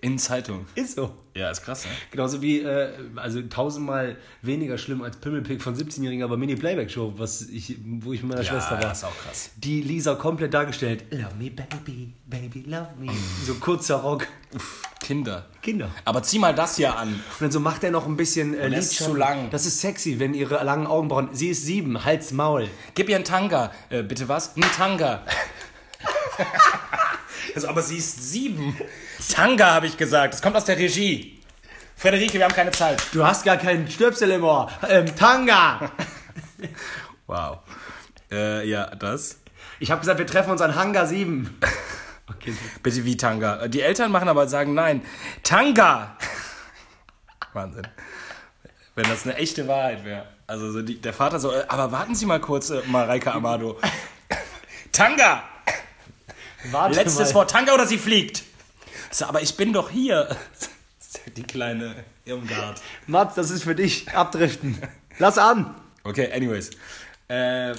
Speaker 1: In Zeitung.
Speaker 2: ist so.
Speaker 1: Ja, ist krass, ne?
Speaker 2: Genauso wie, äh, also tausendmal weniger schlimm als Pimmelpick von 17-Jährigen, aber Mini-Playback-Show, was ich, wo ich mit meiner Schwester war.
Speaker 1: das ist auch krass.
Speaker 2: Die Lisa komplett dargestellt. Love me, baby, baby, love me. So kurzer Rock.
Speaker 1: Kinder.
Speaker 2: Kinder.
Speaker 1: Aber zieh mal das hier an.
Speaker 2: Und dann so macht er noch ein bisschen äh, Lidschatten.
Speaker 1: zu lang.
Speaker 2: Das ist sexy, wenn ihre langen Augenbrauen. Sie ist sieben, Hals, Maul.
Speaker 1: Gib ihr einen Tanga. Äh, bitte was? Ein Tanga. also, aber sie ist sieben. Tanga, habe ich gesagt. Das kommt aus der Regie. Frederike, wir haben keine Zeit.
Speaker 2: Du hast gar keinen Stöpsel im Ohr. Ähm, Tanga.
Speaker 1: Wow. Äh, ja, das.
Speaker 2: Ich habe gesagt, wir treffen uns an Hangar 7. Okay.
Speaker 1: Bitte wie Tanga. Die Eltern machen aber sagen nein. Tanga! Wahnsinn. Wenn das eine echte Wahrheit wäre. Also so die, der Vater so, äh, aber warten Sie mal kurz, äh, Mareike Amado. Tanga!
Speaker 2: Warte
Speaker 1: Letztes
Speaker 2: mal.
Speaker 1: Wort, Tanga oder sie fliegt. So, aber ich bin doch hier. Die kleine Irmgard.
Speaker 2: Mats, das ist für dich. Abdriften. Lass an.
Speaker 1: Okay, anyways. Äh,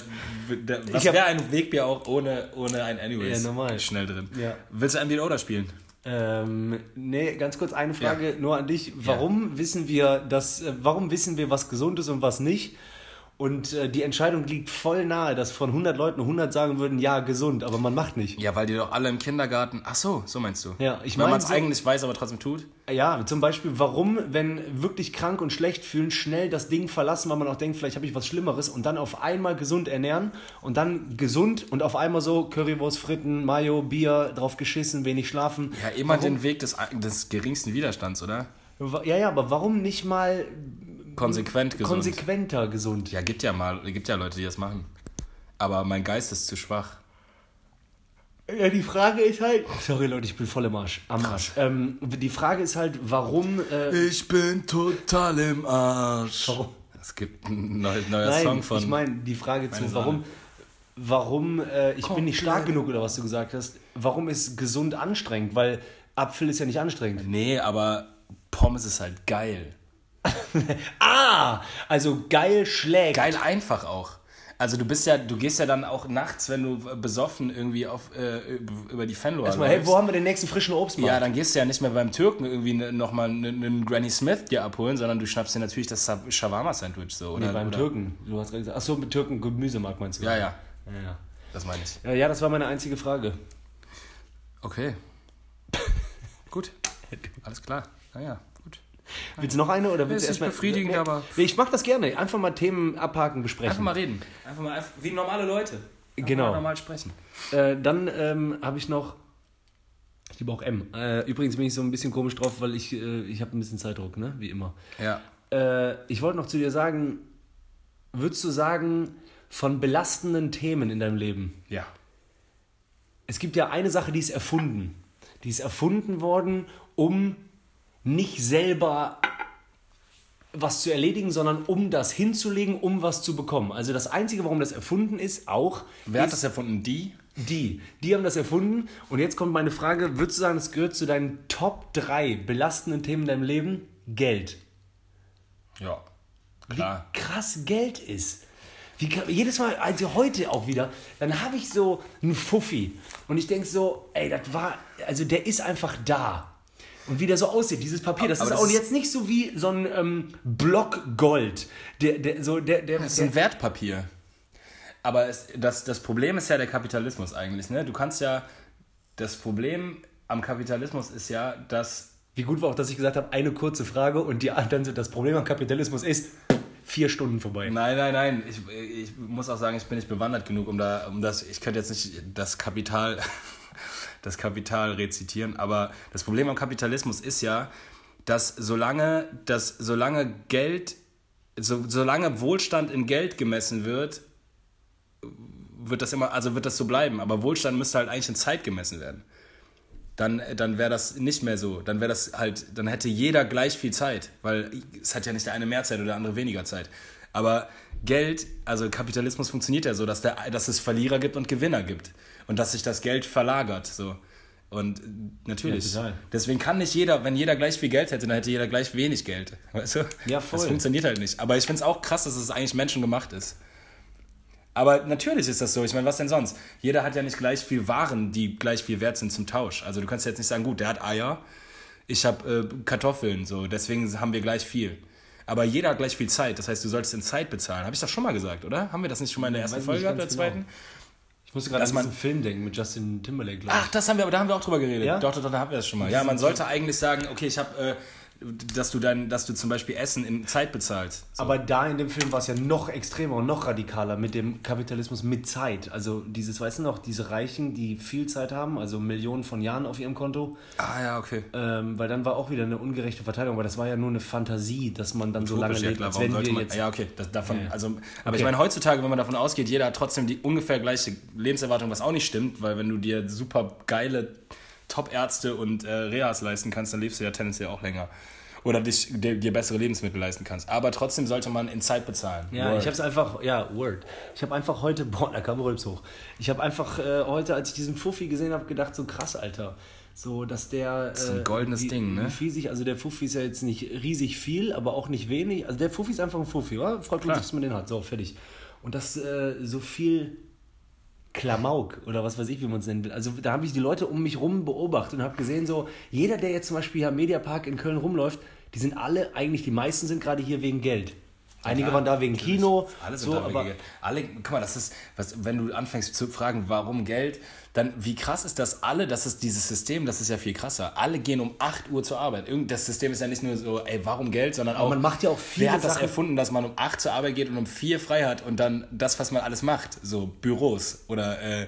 Speaker 1: was wäre ein Wegbier auch ohne, ohne ein Anyways?
Speaker 2: Ja, normal.
Speaker 1: Schnell drin.
Speaker 2: Ja.
Speaker 1: Willst du entweder oder spielen?
Speaker 2: Ähm, nee, ganz kurz eine Frage nur an dich. Warum wissen wir, dass, äh, warum wissen wir, was gesund ist und was nicht? Und äh, die Entscheidung liegt voll nahe, dass von 100 Leuten 100 sagen würden, ja, gesund, aber man macht nicht.
Speaker 1: Ja, weil die doch alle im Kindergarten. Ach so, so meinst du?
Speaker 2: Ja, ich
Speaker 1: Weil
Speaker 2: mein
Speaker 1: man es
Speaker 2: so-
Speaker 1: eigentlich weiß, aber trotzdem tut.
Speaker 2: Ja, zum Beispiel, warum, wenn wirklich krank und schlecht fühlen, schnell das Ding verlassen, weil man auch denkt, vielleicht habe ich was Schlimmeres und dann auf einmal gesund ernähren und dann gesund und auf einmal so Currywurst, Fritten, Mayo, Bier, drauf geschissen, wenig schlafen.
Speaker 1: Ja, immer
Speaker 2: warum,
Speaker 1: den Weg des, des geringsten Widerstands, oder?
Speaker 2: Ja, ja, aber warum nicht mal
Speaker 1: Konsequent gesund.
Speaker 2: konsequenter gesund?
Speaker 1: ja, gibt ja mal, gibt ja Leute, die das machen. Aber mein Geist ist zu schwach.
Speaker 2: Ja, die Frage ist halt. Sorry Leute, ich bin voll im Arsch. Am Arsch. Ähm, die Frage ist halt, warum. Äh,
Speaker 1: Ich bin total im Arsch.
Speaker 2: warum
Speaker 1: Es gibt ein neu, neuer
Speaker 2: Nein,
Speaker 1: Song von.
Speaker 2: ich meine die Frage zu, warum, warum äh, ich bin nicht stark
Speaker 1: Komplett.
Speaker 2: genug oder was du gesagt hast. Warum ist gesund anstrengend? Weil Apfel ist ja nicht anstrengend.
Speaker 1: nee, aber Pommes ist halt geil.
Speaker 2: Ah, also geil schlägt.
Speaker 1: Geil einfach auch. Also du bist ja, du gehst ja dann auch nachts, wenn du besoffen irgendwie auf, äh, über die Fenloer
Speaker 2: Erstmal, hey, wo haben wir den nächsten frischen Obstmarkt?
Speaker 1: Ja, dann gehst du ja nicht mehr beim Türken irgendwie ne, nochmal einen Granny Smith dir abholen, sondern du schnappst dir natürlich das Sa- Shawarma-Sandwich so. Oder,
Speaker 2: nee, beim
Speaker 1: oder,
Speaker 2: Türken. Du hast gerade gesagt, achso, mit Türken Gemüsemarkt meinst du?
Speaker 1: Ja, ja,
Speaker 2: ja, ja.
Speaker 1: das meine ich.
Speaker 2: Ja, ja, das war meine einzige Frage.
Speaker 1: Okay. gut. Alles klar. Naja.
Speaker 2: Willst du noch eine oder willst
Speaker 1: ist
Speaker 2: du
Speaker 1: nicht
Speaker 2: erstmal
Speaker 1: befriedigend, aber-
Speaker 2: Nee, ich mach das gerne. Einfach mal Themen abhaken, besprechen.
Speaker 1: Einfach mal reden. Einfach mal wie normale Leute. Einfach
Speaker 2: Genau.
Speaker 1: Mal normal sprechen.
Speaker 2: Äh, dann ähm, habe ich noch. Ich liebe auch M. Äh, übrigens bin ich so ein bisschen komisch drauf, weil ich, äh, ich habe ein bisschen Zeitdruck, ne? Wie immer.
Speaker 1: Ja.
Speaker 2: Äh, ich wollte noch zu dir sagen, würdest du sagen, von belastenden Themen in deinem Leben,
Speaker 1: Ja.
Speaker 2: es gibt ja eine Sache, die ist erfunden. Die ist erfunden worden, um nicht selber was zu erledigen, sondern um das hinzulegen, um was zu bekommen. Also das Einzige, warum das erfunden ist, auch
Speaker 1: Wer hat das erfunden? Die?
Speaker 2: die. Die haben das erfunden. Und jetzt kommt meine Frage, würdest du sagen, es gehört zu deinen Top 3 belastenden Themen in deinem Leben? Geld.
Speaker 1: Ja. Klar.
Speaker 2: Wie krass Geld ist. Wie jedes Mal, also heute auch wieder, dann habe ich so einen Fuffi und ich denke so, ey, das war, also der ist einfach da. Und wie der so aussieht, dieses Papier, das
Speaker 1: Aber
Speaker 2: ist
Speaker 1: das
Speaker 2: auch
Speaker 1: ist-
Speaker 2: jetzt nicht so wie so ein ähm, Block Gold. Der, der, so, der, der,
Speaker 1: Das ist ein Wertpapier. Aber es, das, das Problem ist ja der Kapitalismus eigentlich. Ne? Du kannst ja. Das Problem am Kapitalismus ist ja, dass.
Speaker 2: Wie gut war auch, dass ich gesagt habe, eine kurze Frage und die dann so, das Problem am Kapitalismus ist, vier Stunden vorbei.
Speaker 1: Nein, nein, nein. Ich, ich muss auch sagen, ich bin nicht bewandert genug, um da, um das. Ich könnte jetzt nicht das Kapital, das Kapital rezitieren, aber das Problem am Kapitalismus ist ja, dass solange, dass solange Geld, so, solange Wohlstand in Geld gemessen wird, wird das immer, also wird das so bleiben. Aber Wohlstand müsste halt eigentlich in Zeit gemessen werden. Dann, dann wäre das nicht mehr so. Dann wäre das halt, dann hätte jeder gleich viel Zeit, weil es hat ja nicht der eine mehr Zeit oder der andere weniger Zeit. Aber Geld, also Kapitalismus funktioniert ja so, dass, der, dass es Verlierer gibt und Gewinner gibt. Und dass sich das Geld verlagert. So. Und natürlich.
Speaker 2: Ja.
Speaker 1: Deswegen kann nicht jeder, wenn jeder gleich viel Geld hätte, dann hätte jeder gleich wenig Geld. Weißt du?
Speaker 2: Ja, voll.
Speaker 1: Das funktioniert halt nicht. Aber ich finde es auch krass, dass es eigentlich menschengemacht ist. Aber natürlich ist das so. Ich meine, was denn sonst? Jeder hat ja nicht gleich viel Waren, die gleich viel wert sind zum Tausch. Also du kannst jetzt nicht sagen, gut, der hat Eier, ich habe äh, Kartoffeln, so, deswegen haben wir gleich viel. Aber jeder hat gleich viel Zeit. Das heißt, du solltest in Zeit bezahlen. Habe ich das schon mal gesagt, oder? Haben wir das nicht schon mal in der ersten Folge gehabt, der
Speaker 2: ganz
Speaker 1: zweiten?
Speaker 2: Ich musste gerade an
Speaker 1: man-
Speaker 2: diesen Film denken mit Justin Timberlake.
Speaker 1: Ach, das haben wir, aber da haben wir auch drüber geredet.
Speaker 2: Ja?
Speaker 1: Doch, doch, doch, da haben wir das schon mal. Ja, man sollte eigentlich sagen, okay, ich habe, äh, dass du dann, dass du zum Beispiel Essen in Zeit bezahlst. So.
Speaker 2: Aber da in dem Film war es ja noch extremer und noch radikaler mit dem Kapitalismus mit Zeit. Also dieses, weißt du noch, diese Reichen, die viel Zeit haben, also Millionen von Jahren auf ihrem Konto,
Speaker 1: ah ja, okay.
Speaker 2: ähm, weil dann war auch wieder eine ungerechte Verteilung, weil das war ja nur eine Fantasie, dass man dann so lange
Speaker 1: Utopisch, ja,
Speaker 2: lebt,
Speaker 1: klar,
Speaker 2: als wenn wir
Speaker 1: man,
Speaker 2: jetzt...
Speaker 1: ja, okay, das, davon,
Speaker 2: Ja, ja.
Speaker 1: also, aber
Speaker 2: Okay.
Speaker 1: ich meine, heutzutage, wenn man davon ausgeht, jeder hat trotzdem die ungefähr gleiche Lebenserwartung, was auch nicht stimmt, weil wenn du dir super geile Top-Ärzte und äh, Rehas leisten kannst, dann lebst du ja tendenziell auch länger. Oder dich, dir, dir bessere Lebensmittel leisten kannst. Aber trotzdem sollte man in Zeit bezahlen.
Speaker 2: Ja,
Speaker 1: Word.
Speaker 2: ich habe es einfach, ja, Word. Ich habe einfach heute, boah, da kam Rülps hoch. Ich habe einfach äh, heute, als ich diesen Fuffi gesehen habe, gedacht, so krass, Alter. So, dass der.
Speaker 1: ist ein
Speaker 2: äh,
Speaker 1: goldenes
Speaker 2: wie,
Speaker 1: Ding, ne?
Speaker 2: Wie also der Fuffi ist ja jetzt nicht riesig viel, aber auch nicht wenig. Also der Fuffi ist einfach ein Fuffi, oder? Freut uns, dass man den hat. So, fertig. Und das äh, so viel Klamauk oder was weiß ich, wie man es nennen will. Also da habe ich die Leute um mich rum beobachtet und habe gesehen, so jeder, der jetzt zum Beispiel hier am Mediapark in Köln rumläuft, die sind alle, eigentlich die meisten sind gerade hier wegen Geld. Einige
Speaker 1: Ja,
Speaker 2: waren da wegen
Speaker 1: natürlich.
Speaker 2: Kino,
Speaker 1: Alle sind
Speaker 2: so,
Speaker 1: da
Speaker 2: aber.
Speaker 1: Alle, guck mal, das ist, was, wenn du anfängst zu fragen, warum Geld, dann wie krass ist das alle, das ist dieses System, das ist ja viel krasser. Alle gehen um 8 Uhr zur Arbeit. Irgend, das System ist ja nicht nur so, ey, warum Geld, sondern auch.
Speaker 2: man macht ja auch viele
Speaker 1: Wer hat das
Speaker 2: Sachen-
Speaker 1: erfunden, dass man um 8 zur Arbeit geht und um 4 frei hat und dann das, was man alles macht, so Büros oder äh,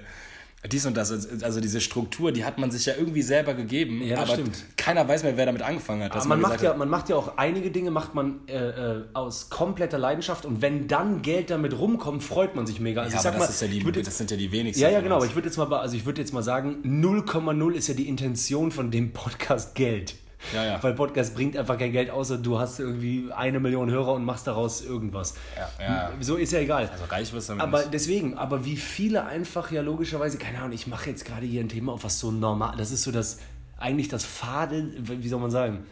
Speaker 1: dies und das. Also diese Struktur, die hat man sich ja irgendwie selber gegeben,
Speaker 2: Ja, das
Speaker 1: aber
Speaker 2: stimmt.
Speaker 1: keiner weiß mehr, wer damit angefangen hat.
Speaker 2: Aber man, macht
Speaker 1: gesagt
Speaker 2: ja,
Speaker 1: hat,
Speaker 2: man macht ja auch einige Dinge, macht man äh, äh, aus kompletter Leidenschaft und wenn dann Geld damit rumkommt, freut man sich mega. Also
Speaker 1: ja,
Speaker 2: ich
Speaker 1: aber das,
Speaker 2: mal,
Speaker 1: ist ja die,
Speaker 2: jetzt,
Speaker 1: das sind ja die wenigsten.
Speaker 2: ja, ja, genau, ich würde jetzt mal, also ich würde jetzt mal sagen, 0,0 ist ja die Intention von dem Podcast Geld.
Speaker 1: Ja, ja.
Speaker 2: Weil Podcast bringt einfach kein Geld, außer du hast irgendwie eine Million Hörer und machst daraus irgendwas.
Speaker 1: Ja.
Speaker 2: So ist ja egal.
Speaker 1: Also reich wirst du damit
Speaker 2: Aber
Speaker 1: nicht.
Speaker 2: deswegen, aber wie viele einfach ja logischerweise, keine Ahnung, ich mache jetzt gerade hier ein Thema auf was so normal, das ist so das, eigentlich das Fade, wie soll man sagen,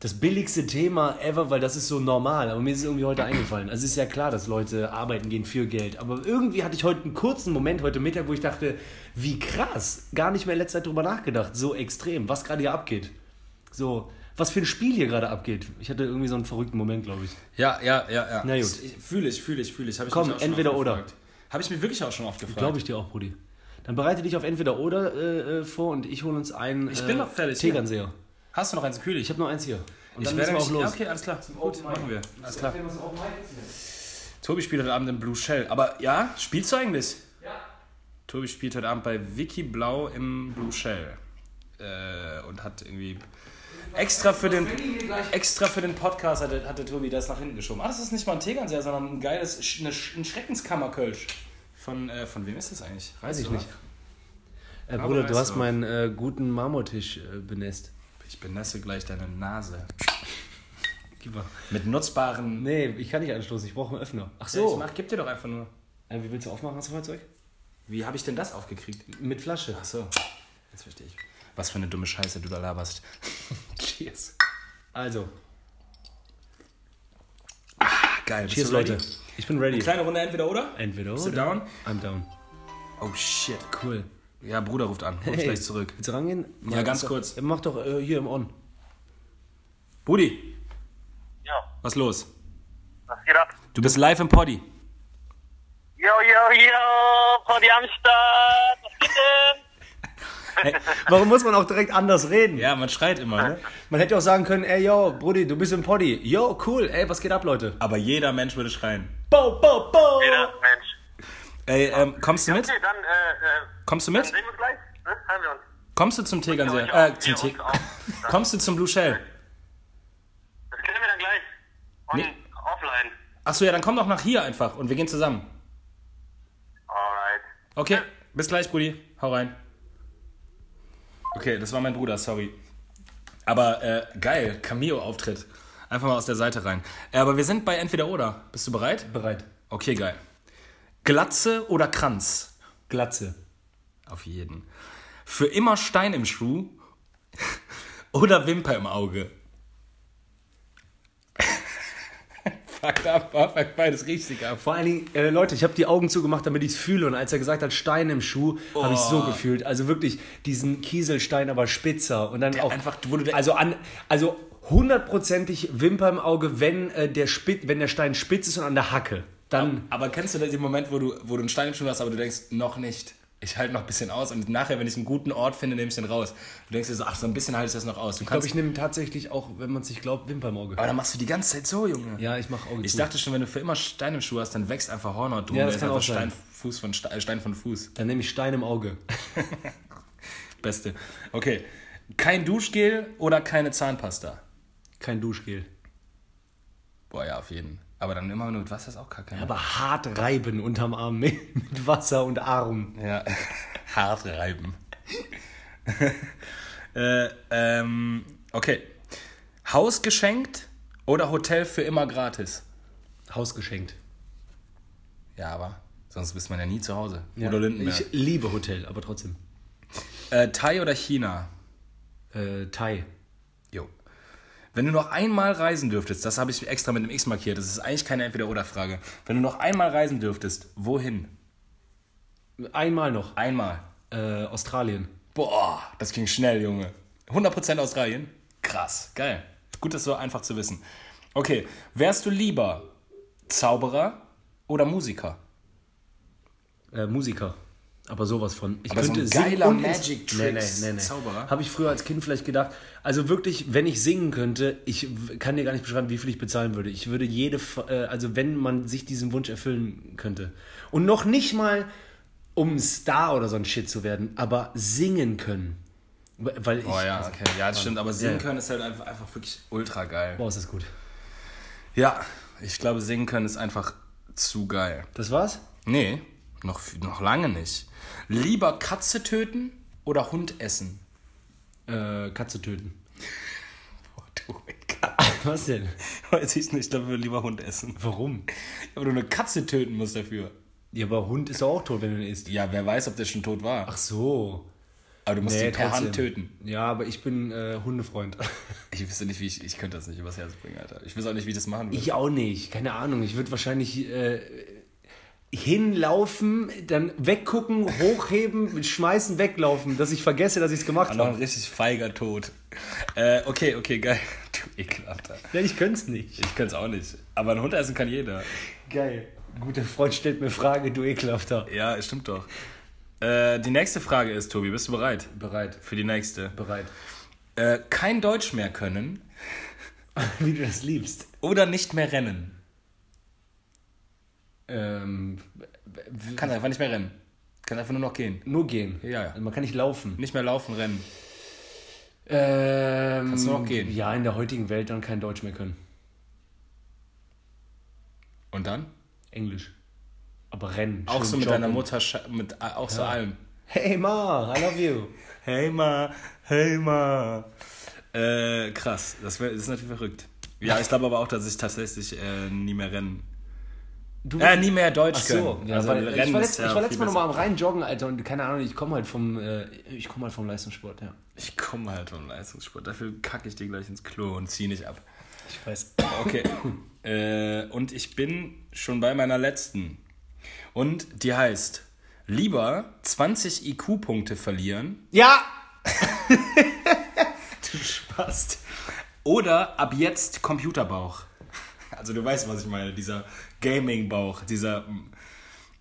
Speaker 2: das billigste Thema ever, weil das ist so normal. Aber mir ist es irgendwie heute eingefallen. Also es ist ja klar, dass Leute arbeiten gehen für Geld. Aber irgendwie hatte ich heute einen kurzen Moment, heute Mittag, wo ich dachte, wie krass, gar nicht mehr in letzter Zeit drüber nachgedacht, so extrem, was gerade hier abgeht. So, was für ein Spiel hier gerade abgeht. Ich hatte irgendwie so einen verrückten Moment, glaube ich.
Speaker 1: Ja, ja, ja, ja.
Speaker 2: Na gut.
Speaker 1: Ich- Fühle ich, fühle ich, fühle ich. Hab ich
Speaker 2: Komm,
Speaker 1: mich auch schon
Speaker 2: entweder oder.
Speaker 1: gefragt. Habe ich mir wirklich auch schon oft gefragt.
Speaker 2: Glaube ich dir auch, Brudi. Dann bereite dich auf entweder oder äh, äh, vor und ich hole uns einen
Speaker 1: Ich bin
Speaker 2: äh,
Speaker 1: noch fertig,
Speaker 2: Tegernseher.
Speaker 1: Hast du noch eins kühl?
Speaker 2: Ich habe nur eins hier. Und
Speaker 1: ich
Speaker 2: dann
Speaker 1: werde
Speaker 2: wir auch los.
Speaker 1: Ja, okay, alles klar. Gut, machen wir. Alles klar. Tobi spielt heute Abend im Blue Shell. Aber ja, spielst du eigentlich?
Speaker 2: Ja.
Speaker 1: Tobi spielt heute Abend bei Vicky Blau im Blue Shell. Äh, und hat irgendwie extra für den extra für den Podcast hatte, hatte Tobi das nach hinten geschoben. Ah, das ist nicht mal ein Tegernseher, sondern ein geiles eine, ein Schreckenskammerkölsch. Von, äh, von wem ist das eigentlich?
Speaker 2: Weiß ich
Speaker 1: du,
Speaker 2: nicht. Äh, Bruder, du hast
Speaker 1: du.
Speaker 2: meinen äh, guten Marmortisch äh, benässt.
Speaker 1: Ich benesse gleich deine Nase.
Speaker 2: Gib mal.
Speaker 1: Mit nutzbaren.
Speaker 2: Nee, ich kann nicht anstoßen, ich brauche einen Öffner. Ach
Speaker 1: Ja, ich
Speaker 2: so.
Speaker 1: mach, gib dir doch einfach nur.
Speaker 2: äh, wie willst du aufmachen, das Feuerzeug?
Speaker 1: Wie habe ich denn das aufgekriegt?
Speaker 2: Mit Flasche.
Speaker 1: Ach so, jetzt verstehe ich. Was für eine dumme Scheiße du da laberst. Cheers.
Speaker 2: Also,
Speaker 1: Ah, geil. Bist
Speaker 2: cheers? Leute. Ich bin ready.
Speaker 1: Kleine Runde entweder oder?
Speaker 2: Entweder oder.
Speaker 1: down?
Speaker 2: I'm down.
Speaker 1: Oh shit.
Speaker 2: Cool.
Speaker 1: Ja, Bruder ruft an. Ruf
Speaker 2: Hey,
Speaker 1: gleich zurück.
Speaker 2: Willst du rangehen?
Speaker 1: Ja,
Speaker 2: Mach-
Speaker 1: ganz kurz.
Speaker 2: Mach doch äh, hier im On.
Speaker 1: Brudi,
Speaker 3: Ja,
Speaker 1: was los?
Speaker 3: was geht ab?
Speaker 1: Du bist live im Poddy.
Speaker 3: Yo, yo, yo, Party am Start. Was geht denn?
Speaker 2: Warum muss man auch direkt anders reden?
Speaker 1: Ja, man schreit immer, ne?
Speaker 2: Man hätte auch sagen können, ey, yo, Brudi, du bist im Poddy. Yo, cool, ey, was geht ab, Leute?
Speaker 1: Aber jeder Mensch würde schreien.
Speaker 2: Bo, bo, bo!
Speaker 3: Jeder Mensch.
Speaker 1: Ey, ähm, kommst du mit?
Speaker 3: Okay, dann, äh, äh,
Speaker 1: Kommst du
Speaker 3: dann
Speaker 1: mit?
Speaker 3: sehen wir uns gleich. Ne? Hören wir uns.
Speaker 1: Kommst du zum Tegernseher?
Speaker 3: Ja,
Speaker 1: Äh, zum Te. Kommst du zum Blue Shell?
Speaker 3: Das klären wir dann gleich. On,
Speaker 1: Nee.
Speaker 3: offline.
Speaker 1: Achso, ja, dann komm doch nach hier einfach und wir gehen zusammen.
Speaker 3: Alright.
Speaker 1: Okay, bis gleich, Brudi. Hau rein. Okay, das war mein Bruder, sorry. Aber äh, geil, Cameo-Auftritt. Einfach mal aus der Seite rein. Äh, aber wir sind bei Entweder Oder. Bist du bereit?
Speaker 2: Bereit.
Speaker 1: Okay, geil. Glatze oder Kranz?
Speaker 2: Glatze.
Speaker 1: Auf jeden. Für immer Stein im Schuh oder Wimper im Auge? Fuck ab, fuck beides richtig ab.
Speaker 2: Vor allen Dingen, äh, Leute, ich habe die Augen zugemacht, damit ich es fühle. Und als er gesagt hat, Stein im Schuh, habe ich so gefühlt. Also wirklich diesen Kieselstein, aber spitzer. Und dann auch.
Speaker 1: einfach, wo du-
Speaker 2: also, an, also hundertprozentig Wimper im Auge, wenn, äh, der Spit, wenn der Stein spitz ist und an der Hacke. Dann.
Speaker 1: Aber kennst du den Moment, wo du, wo du einen Stein im Schuh hast, aber du denkst, noch nicht. Ich halte noch ein bisschen aus und nachher, wenn ich einen guten Ort finde, nehme ich den raus. Du denkst dir so, ach, so ein bisschen halte ich das noch aus. Du
Speaker 2: Ich glaube, ich nehme tatsächlich auch, wenn man es nicht glaubt, Wimper im Auge.
Speaker 1: aber dann machst du die ganze Zeit so, Junge.
Speaker 2: Ja, ich mache Auge
Speaker 1: Ich
Speaker 2: zu.
Speaker 1: dachte schon, wenn du für immer Stein im Schuh hast, dann wächst einfach Hornhaut drum.
Speaker 2: Ja, das kann
Speaker 1: ist
Speaker 2: auch
Speaker 1: einfach
Speaker 2: sein.
Speaker 1: Stein, Fuß von Stein, äh, Stein von Fuß.
Speaker 2: Dann nehme ich Stein im Auge.
Speaker 1: Beste. Okay. Kein Duschgel oder keine Zahnpasta?
Speaker 2: Kein Duschgel.
Speaker 1: Boah, ja, auf jeden. Aber dann immer nur mit Wasser ist auch kacke. ne?
Speaker 2: Aber hart reiben unterm Arm mit Wasser und Arm.
Speaker 1: Ja, hart reiben. äh, ähm, okay. Haus geschenkt oder Hotel für immer gratis?
Speaker 2: Haus geschenkt.
Speaker 1: Ja, aber sonst bist man ja nie zu Hause. Oder Lindenberg.
Speaker 2: Ich liebe Hotel, aber trotzdem.
Speaker 1: Äh, Thai oder China?
Speaker 2: Äh, Thai.
Speaker 1: Wenn du noch einmal reisen dürftest, das habe ich extra mit einem X markiert, das ist eigentlich keine Entweder-Oder-Frage. Wenn du noch einmal reisen dürftest, wohin?
Speaker 2: Einmal noch.
Speaker 1: Einmal.
Speaker 2: Äh, Australien.
Speaker 1: Boah, das ging schnell, Junge. 100% Australien? Krass, geil. Gut, das so einfach zu wissen. Okay, wärst du lieber Zauberer oder Musiker?
Speaker 2: Äh, Musiker. Aber sowas von. Ich
Speaker 1: Aber so ein
Speaker 2: singen
Speaker 1: geiler
Speaker 2: ins-
Speaker 1: Magic
Speaker 2: Nee, nee,
Speaker 1: Tricks
Speaker 2: nee, nee.
Speaker 1: Zauberer?
Speaker 2: Habe ich früher als Kind vielleicht gedacht. Also wirklich, wenn ich singen könnte, ich kann dir gar nicht beschreiben, wie viel ich bezahlen würde. Ich würde jede, äh, also wenn man sich diesen Wunsch erfüllen könnte. Und noch nicht mal, um Star oder so ein Shit zu werden, aber singen können. Weil ich.
Speaker 1: Oh ja, okay. Ja, das stimmt, aber singen
Speaker 2: Ja.
Speaker 1: können ist halt einfach, einfach wirklich ultra geil.
Speaker 2: Boah, ist das gut.
Speaker 1: Ja, ich glaube, singen können ist einfach zu geil.
Speaker 2: Das war's?
Speaker 1: Nee, noch, noch lange nicht. Lieber Katze töten oder Hund essen?
Speaker 2: Äh, Katze töten.
Speaker 1: du Ekel.
Speaker 2: Was denn?
Speaker 1: Weiß ich nicht, ich glaube, lieber Hund essen.
Speaker 2: Warum?
Speaker 1: Aber du eine Katze töten musst dafür.
Speaker 2: Ja, aber Hund ist doch auch tot, wenn du ihn isst.
Speaker 1: Ja, wer weiß, ob der schon tot war.
Speaker 2: Ach so.
Speaker 1: Aber du musst
Speaker 2: Nee,
Speaker 1: ihn per
Speaker 2: trotzdem.
Speaker 1: Hand töten.
Speaker 2: Ja, aber ich bin äh, Hundefreund.
Speaker 1: Ich wüsste nicht, wie ich. Ich könnte das nicht übers Herz bringen, Alter. Ich weiß auch nicht, wie ich das machen würde.
Speaker 2: Ich auch nicht. Keine Ahnung. Ich würde wahrscheinlich äh, hinlaufen, dann weggucken, hochheben, schmeißen, weglaufen, dass ich vergesse, dass ich es gemacht
Speaker 1: noch ein
Speaker 2: habe.
Speaker 1: richtig feiger Tod. Äh, okay, okay, geil. Du Ekelhafter.
Speaker 2: Nein, ich könnte es nicht.
Speaker 1: Ich könnte es auch nicht. Aber ein Hund essen kann jeder.
Speaker 2: Geil. Guter Freund stellt mir Frage, du ekelhafter.
Speaker 1: Ja, stimmt doch. Äh, die nächste Frage ist, Tobi, bist du bereit?
Speaker 2: Bereit.
Speaker 1: Für die nächste.
Speaker 2: Bereit.
Speaker 1: Äh, kein Deutsch mehr können
Speaker 2: Wie du das liebst.
Speaker 1: oder nicht mehr rennen.
Speaker 2: Ähm,
Speaker 1: Kann einfach nicht mehr rennen. Kann einfach nur noch gehen.
Speaker 2: nur gehen.
Speaker 1: Ja, ja.
Speaker 2: Also man kann nicht laufen.
Speaker 1: Nicht mehr laufen, rennen.
Speaker 2: Ähm,
Speaker 1: Kannst du noch gehen?
Speaker 2: Ja, in der heutigen Welt dann kein Deutsch mehr können.
Speaker 1: Und dann?
Speaker 2: Englisch. Aber rennen.
Speaker 1: Auch so mit
Speaker 2: joggen.
Speaker 1: deiner Mutter, mit, äh, auch so allem.
Speaker 2: Hey Ma, I love you.
Speaker 1: Hey ma, hey ma. Äh, krass. Das, wär, das ist natürlich verrückt. Ja, ich glaube aber auch, dass ich tatsächlich äh, nie mehr rennen.
Speaker 2: Du
Speaker 1: Äh, nie mehr Deutsch
Speaker 2: Ach so,
Speaker 1: können.
Speaker 2: ja,
Speaker 1: also
Speaker 2: weil, ich war, letzt,
Speaker 1: ja
Speaker 2: ich war letztes Mal nochmal am Rhein joggen, Alter, und keine Ahnung, ich komme halt vom, äh, ich komme halt vom Leistungssport, ja.
Speaker 1: Ich komme halt vom Leistungssport. Dafür kacke ich dir gleich ins Klo und ziehe nicht ab.
Speaker 2: Ich weiß.
Speaker 1: Okay. äh, und ich bin schon bei meiner letzten. Und die heißt: Lieber 20 IQ-Punkte verlieren.
Speaker 2: Ja!
Speaker 1: Du Spast. Oder ab jetzt Computerbauch. Also, du weißt, was ich meine. Dieser Gaming-Bauch. Dieser.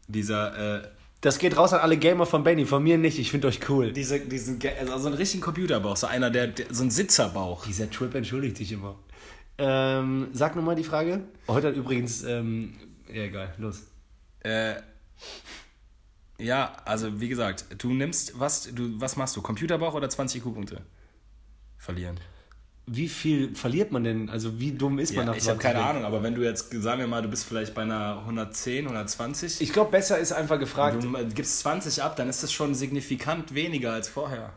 Speaker 1: Dieser. Äh,
Speaker 2: Das geht raus an alle Gamer von Benny, von mir nicht, ich finde euch cool.
Speaker 1: diese, diesen, also so einen richtigen Computerbauch. So einer, der, der so ein Sitzerbauch.
Speaker 2: Dieser Trip entschuldigt sich immer. Ähm, sag nochmal die Frage. Heute hat übrigens, ähm, ja egal, los.
Speaker 1: Äh, ja, also wie gesagt, du nimmst, was, du, was machst du? Computerbauch oder 20 IQ-Punkte? Verlieren.
Speaker 2: Wie viel verliert man denn? Also wie dumm ist man
Speaker 1: Ja,
Speaker 2: nach
Speaker 1: ich habe
Speaker 2: 20
Speaker 1: keine? Ahnung, aber wenn du jetzt, sagen wir mal, du bist vielleicht bei einer 110, 120,
Speaker 2: Ich glaube, besser ist einfach gefragt.
Speaker 1: du gibst 20 ab, dann ist das schon signifikant weniger als vorher.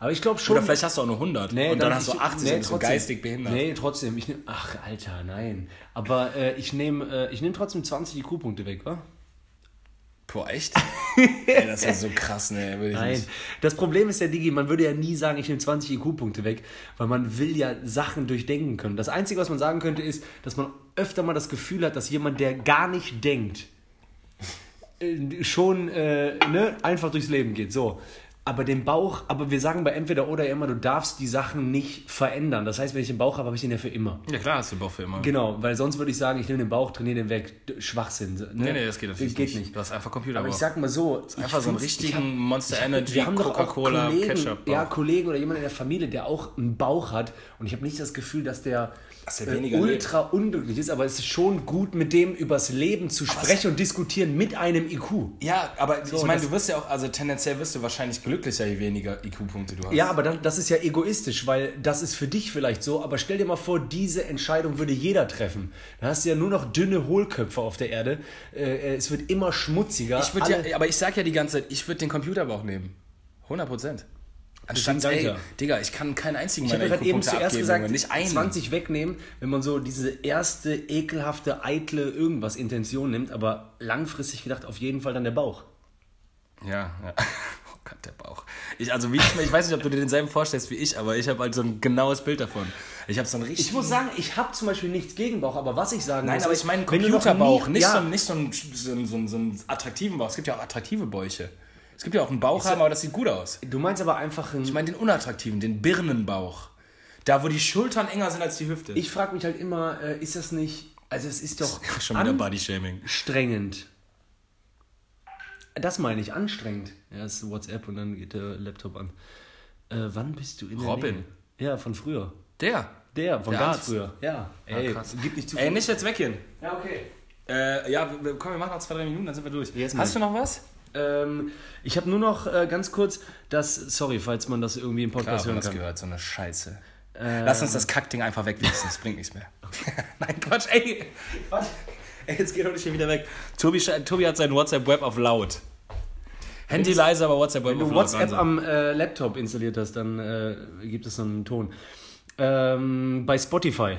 Speaker 2: Aber ich glaube schon.
Speaker 1: Oder vielleicht hast du auch nur 100 und dann, hast du 80
Speaker 2: nee,
Speaker 1: und bist geistig behindert.
Speaker 2: Nee, trotzdem. Ich nehm, ach, Alter, nein. Aber äh, ich nehme äh, ich nehm trotzdem 20 IQ-Punkte weg, wa?
Speaker 1: Boah, echt? Ey, das ist so krass, ne? Würde ich
Speaker 2: Nein.
Speaker 1: nicht.
Speaker 2: Das Problem ist ja, Digi, man würde ja nie sagen, ich nehme 20 IQ-Punkte weg, weil man will ja Sachen durchdenken können. Das Einzige, was man sagen könnte, ist, dass man öfter mal das Gefühl hat, dass jemand, der gar nicht denkt, äh, schon äh, ne, einfach durchs Leben geht. So. Aber den Bauch, aber wir sagen bei entweder oder immer, du darfst die Sachen nicht verändern. Das heißt, wenn ich den Bauch habe, habe ich den ja für immer.
Speaker 1: Ja, klar hast du Bauch für immer.
Speaker 2: Genau, weil sonst würde ich sagen, ich nehme den Bauch, trainiere den weg. Schwachsinn. Ne?
Speaker 1: Nee, nee, das geht natürlich
Speaker 2: geht
Speaker 1: nicht.
Speaker 2: nicht.
Speaker 1: Du hast einfach Computerbauch.
Speaker 2: Aber ich sag mal so, ich
Speaker 1: einfach so einen richtigen
Speaker 2: hab-
Speaker 1: Monster
Speaker 2: hab-
Speaker 1: Energy, Coca-Cola, Ketchup.
Speaker 2: Ja, Kollegen oder jemand in der Familie, der auch einen Bauch hat. Und ich habe nicht das Gefühl, dass der,
Speaker 1: Dass er
Speaker 2: äh,
Speaker 1: weniger
Speaker 2: ultra unglücklich ist, aber es ist schon gut, mit dem übers Leben zu sprechen und diskutieren mit einem IQ.
Speaker 1: Ja, aber ich meine, du wirst ja auch, also tendenziell wirst du wahrscheinlich glücklicher, je weniger IQ-Punkte du hast.
Speaker 2: Ja, aber dann, das ist ja egoistisch, weil das ist für dich vielleicht so, aber stell dir mal vor, diese Entscheidung würde jeder treffen. Dann hast du ja nur noch dünne Hohlköpfe auf der Erde. Äh, es wird immer schmutziger.
Speaker 1: Ich ja, aber ich sag ja die ganze Zeit, ich würde den Computerbauch nehmen. 100 Prozent. Anstatt,
Speaker 2: Deswegen
Speaker 1: ey,
Speaker 2: ich.
Speaker 1: Digga, ich kann keinen einzigen
Speaker 2: Ich habe
Speaker 1: meiner
Speaker 2: gerade eben zuerst
Speaker 1: abgeben,
Speaker 2: gesagt,
Speaker 1: nicht einen.
Speaker 2: 20 wegnehmen, wenn man so diese erste ekelhafte, eitle irgendwas Intention nimmt, aber langfristig gedacht auf jeden Fall dann der Bauch.
Speaker 1: Ja, ja. Oh Gott, der Bauch. Ich, also wie ich, ich weiß nicht, ob du dir denselben vorstellst wie ich, aber ich habe halt so ein genaues Bild davon. Ich habe so ein richtig...
Speaker 2: Ich muss sagen, ich habe zum Beispiel nichts gegen Bauch, aber was ich sagen
Speaker 1: Nein,
Speaker 2: muss,
Speaker 1: aber ich meine Computerbauch,
Speaker 2: nie-
Speaker 1: nicht,
Speaker 2: ja,
Speaker 1: so, nicht so, einen, so, einen, so, einen, so einen attraktiven Bauch. Es gibt ja auch attraktive Bäuche. Es gibt ja auch einen Bauch haben, aber das sieht gut aus.
Speaker 2: Du meinst aber einfach ein
Speaker 1: Ich meine den unattraktiven, den Birnenbauch. Da, wo die Schultern enger sind als die Hüfte.
Speaker 2: Ich frage mich halt immer, äh, ist das nicht. Also, es ist doch
Speaker 1: Schon wieder Body-Shaming.
Speaker 2: anstrengend. Das meine ich, anstrengend. Ja, es ist WhatsApp und dann geht der Laptop an. Äh, wann bist du in der
Speaker 1: Robin.
Speaker 2: Nähe? Ja, von früher.
Speaker 1: Der.
Speaker 2: Der, von
Speaker 1: Der
Speaker 2: ganz früher. Ja, ey,
Speaker 1: krass.
Speaker 2: gib nicht zu
Speaker 1: Ey, nicht jetzt weggehen.
Speaker 2: Ja, okay.
Speaker 1: Äh, ja, komm, wir machen noch zwei, drei Minuten, dann sind wir durch.
Speaker 2: Jetzt
Speaker 1: Hast du noch was?
Speaker 2: Ähm, ich habe nur noch äh, ganz kurz das, sorry, falls man das irgendwie im
Speaker 1: Klar,
Speaker 2: Podcast
Speaker 1: wenn
Speaker 2: hören kann.
Speaker 1: gehört, so eine Scheiße. Lass uns das Kackding einfach wegwichsen, das bringt nichts mehr. Nein, Quatsch, ey. Ey, jetzt geht doch nicht hier wieder weg. Tobi, Tobi hat sein WhatsApp-Web auf laut. Handy leise, aber WhatsApp-Web
Speaker 2: Wenn du. WhatsApp am äh, Laptop installiert hast, dann äh, gibt es so einen Ton. Ähm, bei Spotify.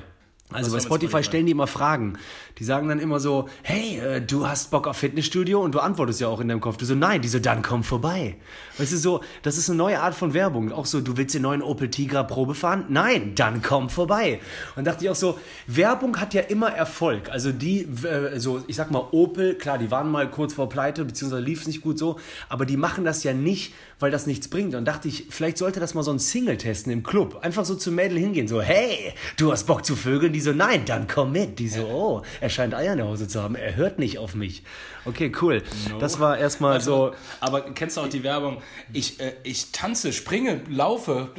Speaker 2: Also bei Spotify,
Speaker 1: Spotify?
Speaker 2: stellen die immer Fragen. Die sagen dann immer so, hey, äh, du hast Bock auf Fitnessstudio und du antwortest ja auch in deinem Kopf. Du so, nein, die so, dann komm vorbei. Weißt du, so, das ist eine neue Art von Werbung. Auch so, du willst den neuen Opel Tigra Probe fahren? Nein, dann komm vorbei. Und dachte ich auch so, Werbung hat ja immer Erfolg. Also die, äh, so, ich sag mal, Opel, klar, die waren mal kurz vor Pleite, beziehungsweise lief es nicht gut so, aber die machen das ja nicht, weil das nichts bringt. Und dachte ich, vielleicht sollte das mal so ein Single testen im Club. Einfach so zum Mädel hingehen, so, hey, du hast Bock zu vögeln? Die so, nein, dann komm mit. Die so, oh, er scheint Eier in der Hose zu haben, er hört nicht auf mich. Okay, cool. Das war erstmal so,
Speaker 1: Aber kennst du auch die Werbung? Ich, äh, ich tanze, springe, laufe.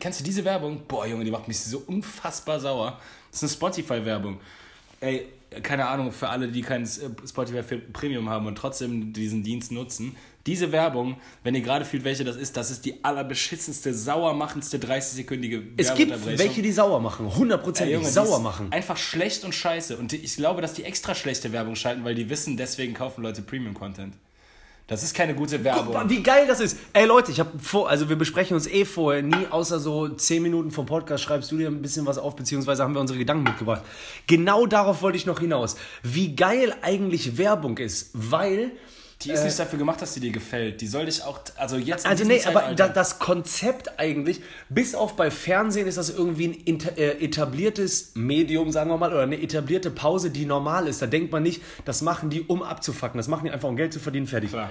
Speaker 1: Kennst du diese Werbung? Boah, Junge, die macht mich so unfassbar sauer. Das ist eine Spotify-Werbung. Ey, keine Ahnung, für alle, die kein äh, Spotify Premium haben und trotzdem diesen Dienst nutzen. Diese Werbung, wenn ihr gerade fühlt, welche das ist, das ist die allerbeschissenste, sauermachendste 30-sekündige
Speaker 2: es gibt welche, die sauer machen, hundertprozentig
Speaker 1: die
Speaker 2: sauer machen.
Speaker 1: Einfach schlecht und scheiße. Und ich glaube, dass die extra schlechte Werbung schalten, weil die wissen, deswegen kaufen Leute Premium-Content. Das ist keine gute Werbung.
Speaker 2: Guck mal, wie geil das ist. Ey Leute, ich habe vor, also wir besprechen uns eh vorher nie, außer so 10 Minuten vom Podcast schreibst du dir ein bisschen was auf, beziehungsweise haben wir unsere Gedanken mitgebracht. Genau darauf wollte ich noch hinaus. Wie geil eigentlich Werbung ist, weil
Speaker 1: Die ist nicht dafür gemacht, dass sie dir gefällt. Die soll dich auch, also jetzt
Speaker 2: Also nee, aber
Speaker 1: Zeitalter-
Speaker 2: da, das Konzept eigentlich, bis auf bei Fernsehen ist das irgendwie ein äh, etabliertes Medium, sagen wir mal, oder eine etablierte Pause, die normal ist. Da denkt man nicht, das machen die, um abzufacken. Das machen die einfach, um Geld zu verdienen, fertig.
Speaker 1: Klar.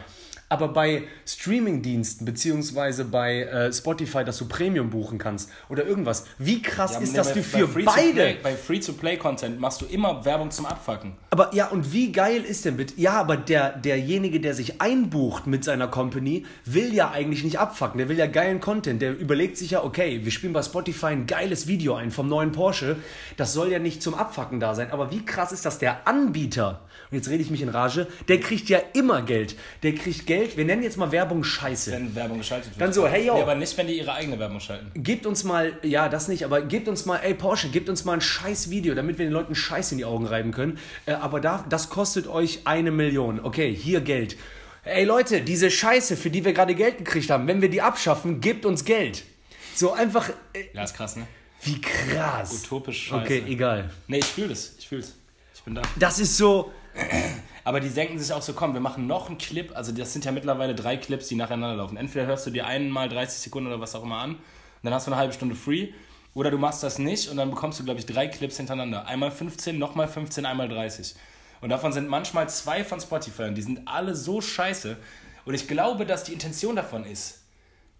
Speaker 2: Aber bei Streamingdiensten, beziehungsweise bei äh, Spotify, dass du Premium buchen kannst oder irgendwas, wie krass
Speaker 1: Ja,
Speaker 2: ist
Speaker 1: nee,
Speaker 2: das
Speaker 1: bei-
Speaker 2: für
Speaker 1: bei
Speaker 2: beide?
Speaker 1: Bei Free-to-Play-Content machst du immer Werbung zum Abfacken.
Speaker 2: Aber ja, und wie geil ist denn bitte? Ja, aber der, derjenige, der sich einbucht mit seiner Company, will ja eigentlich nicht abfucken. Der will ja geilen Content. Der überlegt sich ja, okay, wir spielen bei Spotify ein geiles Video ein vom neuen Porsche. Das soll ja nicht zum Abfucken da sein. Aber wie krass ist das? Der Anbieter, und jetzt rede ich mich in Rage, der kriegt ja immer Geld. Der kriegt Geld, wir nennen jetzt mal Werbung Scheiße.
Speaker 1: Wenn Werbung geschaltet wird.
Speaker 2: Dann so, hey, yo.
Speaker 1: Nee, aber nicht, wenn die ihre eigene Werbung schalten.
Speaker 2: Gebt uns mal, ja, das nicht, aber gebt uns mal, ey Porsche, gebt uns mal ein scheiß Video, damit wir den Leuten Scheiß in die Augen reiben können. Äh, aber da, das kostet euch eine Million. Okay, hier Geld. Ey Leute, diese Scheiße, für die wir gerade Geld gekriegt haben, wenn wir die abschaffen, gebt uns Geld. So einfach, äh,
Speaker 1: Ja, ist krass, ne?
Speaker 2: wie krass.
Speaker 1: Utopisch scheiße.
Speaker 2: Okay, egal.
Speaker 1: Nee, ich fühle das. Ich fühle es. Ich bin da.
Speaker 2: Das ist so,
Speaker 1: Aber die denken sich auch so, komm, wir machen noch einen Clip. Also das sind ja mittlerweile drei Clips, die nacheinander laufen. Entweder hörst du dir einen mal 30 Sekunden oder was auch immer an, und dann hast du eine halbe Stunde free. Oder du machst das nicht und dann bekommst du, glaube ich, drei Clips hintereinander. Einmal 15, nochmal 15, einmal 30. Und davon sind manchmal zwei von Spotify und die sind alle so scheiße. Und ich glaube, dass die Intention davon ist,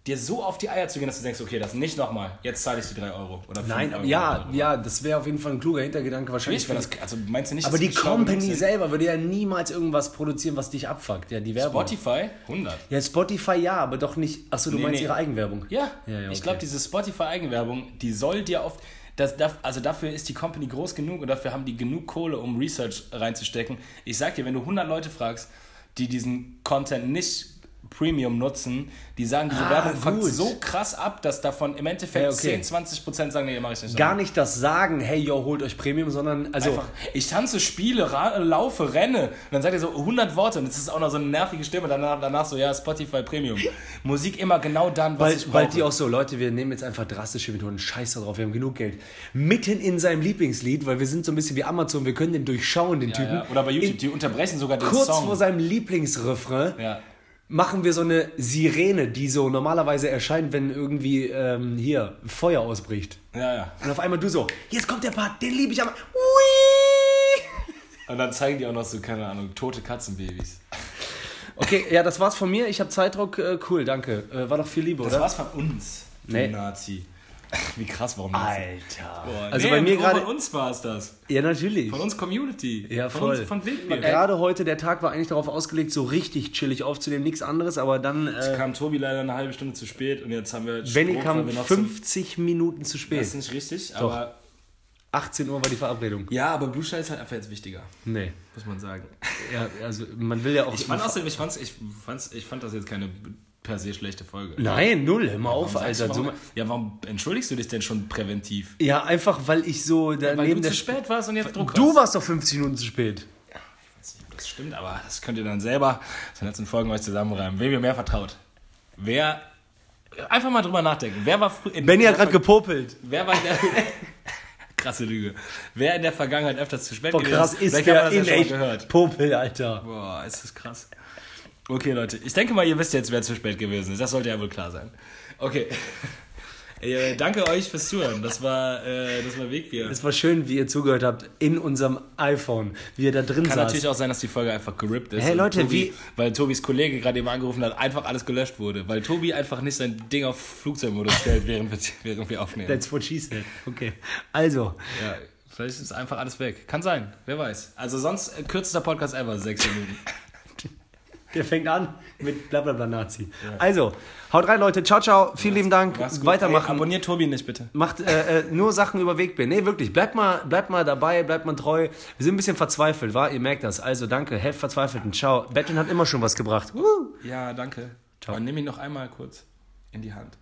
Speaker 1: dir so auf die Eier zu gehen, dass du denkst, okay, das nicht nochmal, jetzt zahle ich die 3 Euro. Oder 5
Speaker 2: nein,
Speaker 1: Euro
Speaker 2: ja,
Speaker 1: oder-
Speaker 2: ja, das wäre auf jeden Fall ein kluger Hintergedanke wahrscheinlich.
Speaker 1: Ich das, also meinst du nicht,
Speaker 2: aber die Company selber würde ja niemals irgendwas produzieren, was dich abfuckt. Ja, die Werbung.
Speaker 1: Spotify 100.
Speaker 2: Ja, Spotify ja, aber doch nicht. Achso, du
Speaker 1: Nee,
Speaker 2: meinst
Speaker 1: nee.
Speaker 2: ihre Eigenwerbung.
Speaker 1: Ja,
Speaker 2: Ja, ja,
Speaker 1: ich
Speaker 2: okay.
Speaker 1: glaube, diese Spotify-Eigenwerbung, die soll dir oft. Das, also dafür ist die Company groß genug und dafür haben die genug Kohle, um Research reinzustecken. Ich sag dir, wenn du 100 Leute fragst, die diesen Content nicht Premium nutzen, die sagen, diese
Speaker 2: Ah,
Speaker 1: Werbung fuckt so krass ab, dass davon im Endeffekt
Speaker 2: Ja, okay.
Speaker 1: 10, 20 Prozent sagen, nee, mach ich nicht.
Speaker 2: Gar nicht das Sagen, hey, yo, holt euch Premium, sondern also.
Speaker 1: Einfach, ich tanze, spiele, laufe, renne. Und dann sagt er so 100 Worte und es ist auch noch so eine nervige Stimme. Danach, danach so, ja, Spotify Premium. Musik immer genau dann, was
Speaker 2: Weil,
Speaker 1: ich brauche.
Speaker 2: weil die auch so, Leute, wir nehmen jetzt einfach drastische Methoden, scheiß da drauf, wir haben genug Geld. Mitten in seinem Lieblingslied, weil wir sind so ein bisschen wie Amazon, wir können den durchschauen, den Typen.
Speaker 1: ja, oder bei YouTube,
Speaker 2: In,
Speaker 1: die unterbrechen sogar den
Speaker 2: kurz
Speaker 1: Song.
Speaker 2: vor seinem Lieblingsrefrain
Speaker 1: Ja.
Speaker 2: Machen wir so eine Sirene, die so normalerweise erscheint, wenn irgendwie ähm, hier Feuer ausbricht.
Speaker 1: Ja, ja.
Speaker 2: Und auf einmal du so, jetzt kommt der Part, den liebe ich aber.
Speaker 1: Und dann zeigen die auch noch so, keine Ahnung, tote Katzenbabys.
Speaker 2: Okay, ja, das war's von mir. Ich habe Zeitdruck. Äh, cool, danke. Äh, war doch viel Liebe,
Speaker 1: Das
Speaker 2: oder?
Speaker 1: war's von uns, du
Speaker 2: Nee.
Speaker 1: Nazi. Wie krass, warum?
Speaker 2: Alter.
Speaker 1: Boah,
Speaker 2: Also
Speaker 1: nee,
Speaker 2: bei mir gerade.
Speaker 1: Von uns war es das.
Speaker 2: Ja, natürlich.
Speaker 1: Von uns Community.
Speaker 2: Ja,
Speaker 1: von
Speaker 2: voll.
Speaker 1: Uns, von Wildbier.
Speaker 2: Gerade heute, der Tag war eigentlich darauf ausgelegt, so richtig chillig aufzunehmen, nichts anderes, aber dann. Äh,
Speaker 1: kam Tobi leider eine halbe Stunde zu spät und jetzt haben wir
Speaker 2: Benny kam
Speaker 1: weil wir noch zum-
Speaker 2: 50 Minuten zu
Speaker 1: Das
Speaker 2: spät.
Speaker 1: ist nicht richtig, aber
Speaker 2: 18 Uhr war die Verabredung.
Speaker 1: ja, aber Blue Sky ist halt einfach jetzt wichtiger,
Speaker 2: Nee.
Speaker 1: muss man sagen.
Speaker 2: Ja, also man will ja auch.
Speaker 1: Ich fand außerdem, ich fand's, ich fand's, ich fand das jetzt keine per se schlechte Folge.
Speaker 2: Nein, null, hör mal auf,
Speaker 1: Warum sagst
Speaker 2: Alter.
Speaker 1: du, warum, ja, warum entschuldigst du dich denn schon präventiv?
Speaker 2: ja, einfach weil ich so
Speaker 1: Weil
Speaker 2: daneben
Speaker 1: du
Speaker 2: der
Speaker 1: zu spät warst und jetzt Druck
Speaker 2: Du
Speaker 1: hast.
Speaker 2: warst doch 50 Minuten zu spät.
Speaker 1: Ich weiß nicht, ob das stimmt, aber das könnt ihr dann selber in den letzten Folgen euch zusammenreimen. Wem ihr mehr vertraut. Wer Einfach mal drüber nachdenken. Wer war früher.
Speaker 2: Benny hat gerade gepopelt.
Speaker 1: Wer war in der. Krasse Lüge. Wer in der Vergangenheit öfters zu spät
Speaker 2: Boah,
Speaker 1: gewesen
Speaker 2: krass, ist
Speaker 1: hat man
Speaker 2: in
Speaker 1: ja
Speaker 2: echt
Speaker 1: gehört.
Speaker 2: Popel, Alter.
Speaker 1: Boah, ist das krass. Okay, Leute. Ich denke mal, ihr wisst jetzt, wer zu spät gewesen ist. Das sollte ja wohl klar sein. Okay. Äh, danke euch fürs Zuhören. Das war, äh, das war Wegbier.
Speaker 2: Es war schön, wie ihr zugehört habt in unserem iPhone, wie ihr da drin
Speaker 1: Kann
Speaker 2: saß.
Speaker 1: natürlich auch sein, dass die Folge einfach gerippt ist.
Speaker 2: Hey, Leute,
Speaker 1: Tobi,
Speaker 2: wie-
Speaker 1: Weil Tobis Kollege gerade eben angerufen hat, einfach alles gelöscht wurde. Weil Tobi einfach nicht sein Ding auf Flugzeugmodus stellt, während wir, während wir aufnehmen.
Speaker 2: That's what she said. Okay. Also,
Speaker 1: Ja, vielleicht ist einfach alles weg. Kann sein, wer weiß. Also sonst äh, kürzester Podcast ever, sechs Minuten.
Speaker 2: Der fängt an mit blablabla Nazi. Also, haut rein, Leute. Ciao, ciao. Vielen lieben Dank. Weitermachen.
Speaker 1: Ey, abonniert Tobi nicht, bitte.
Speaker 2: Macht äh, äh, nur Sachen über Wegbier. Nee, wirklich. Bleibt mal, bleibt mal dabei, bleibt mal treu. Wir sind ein bisschen verzweifelt, wa? Ihr merkt das. Also danke, helft Verzweifelten. Ciao. Batman hat immer schon was gebracht. Woo.
Speaker 1: Ja, danke.
Speaker 2: Ciao.
Speaker 1: Und nimm ihn noch einmal kurz in die Hand.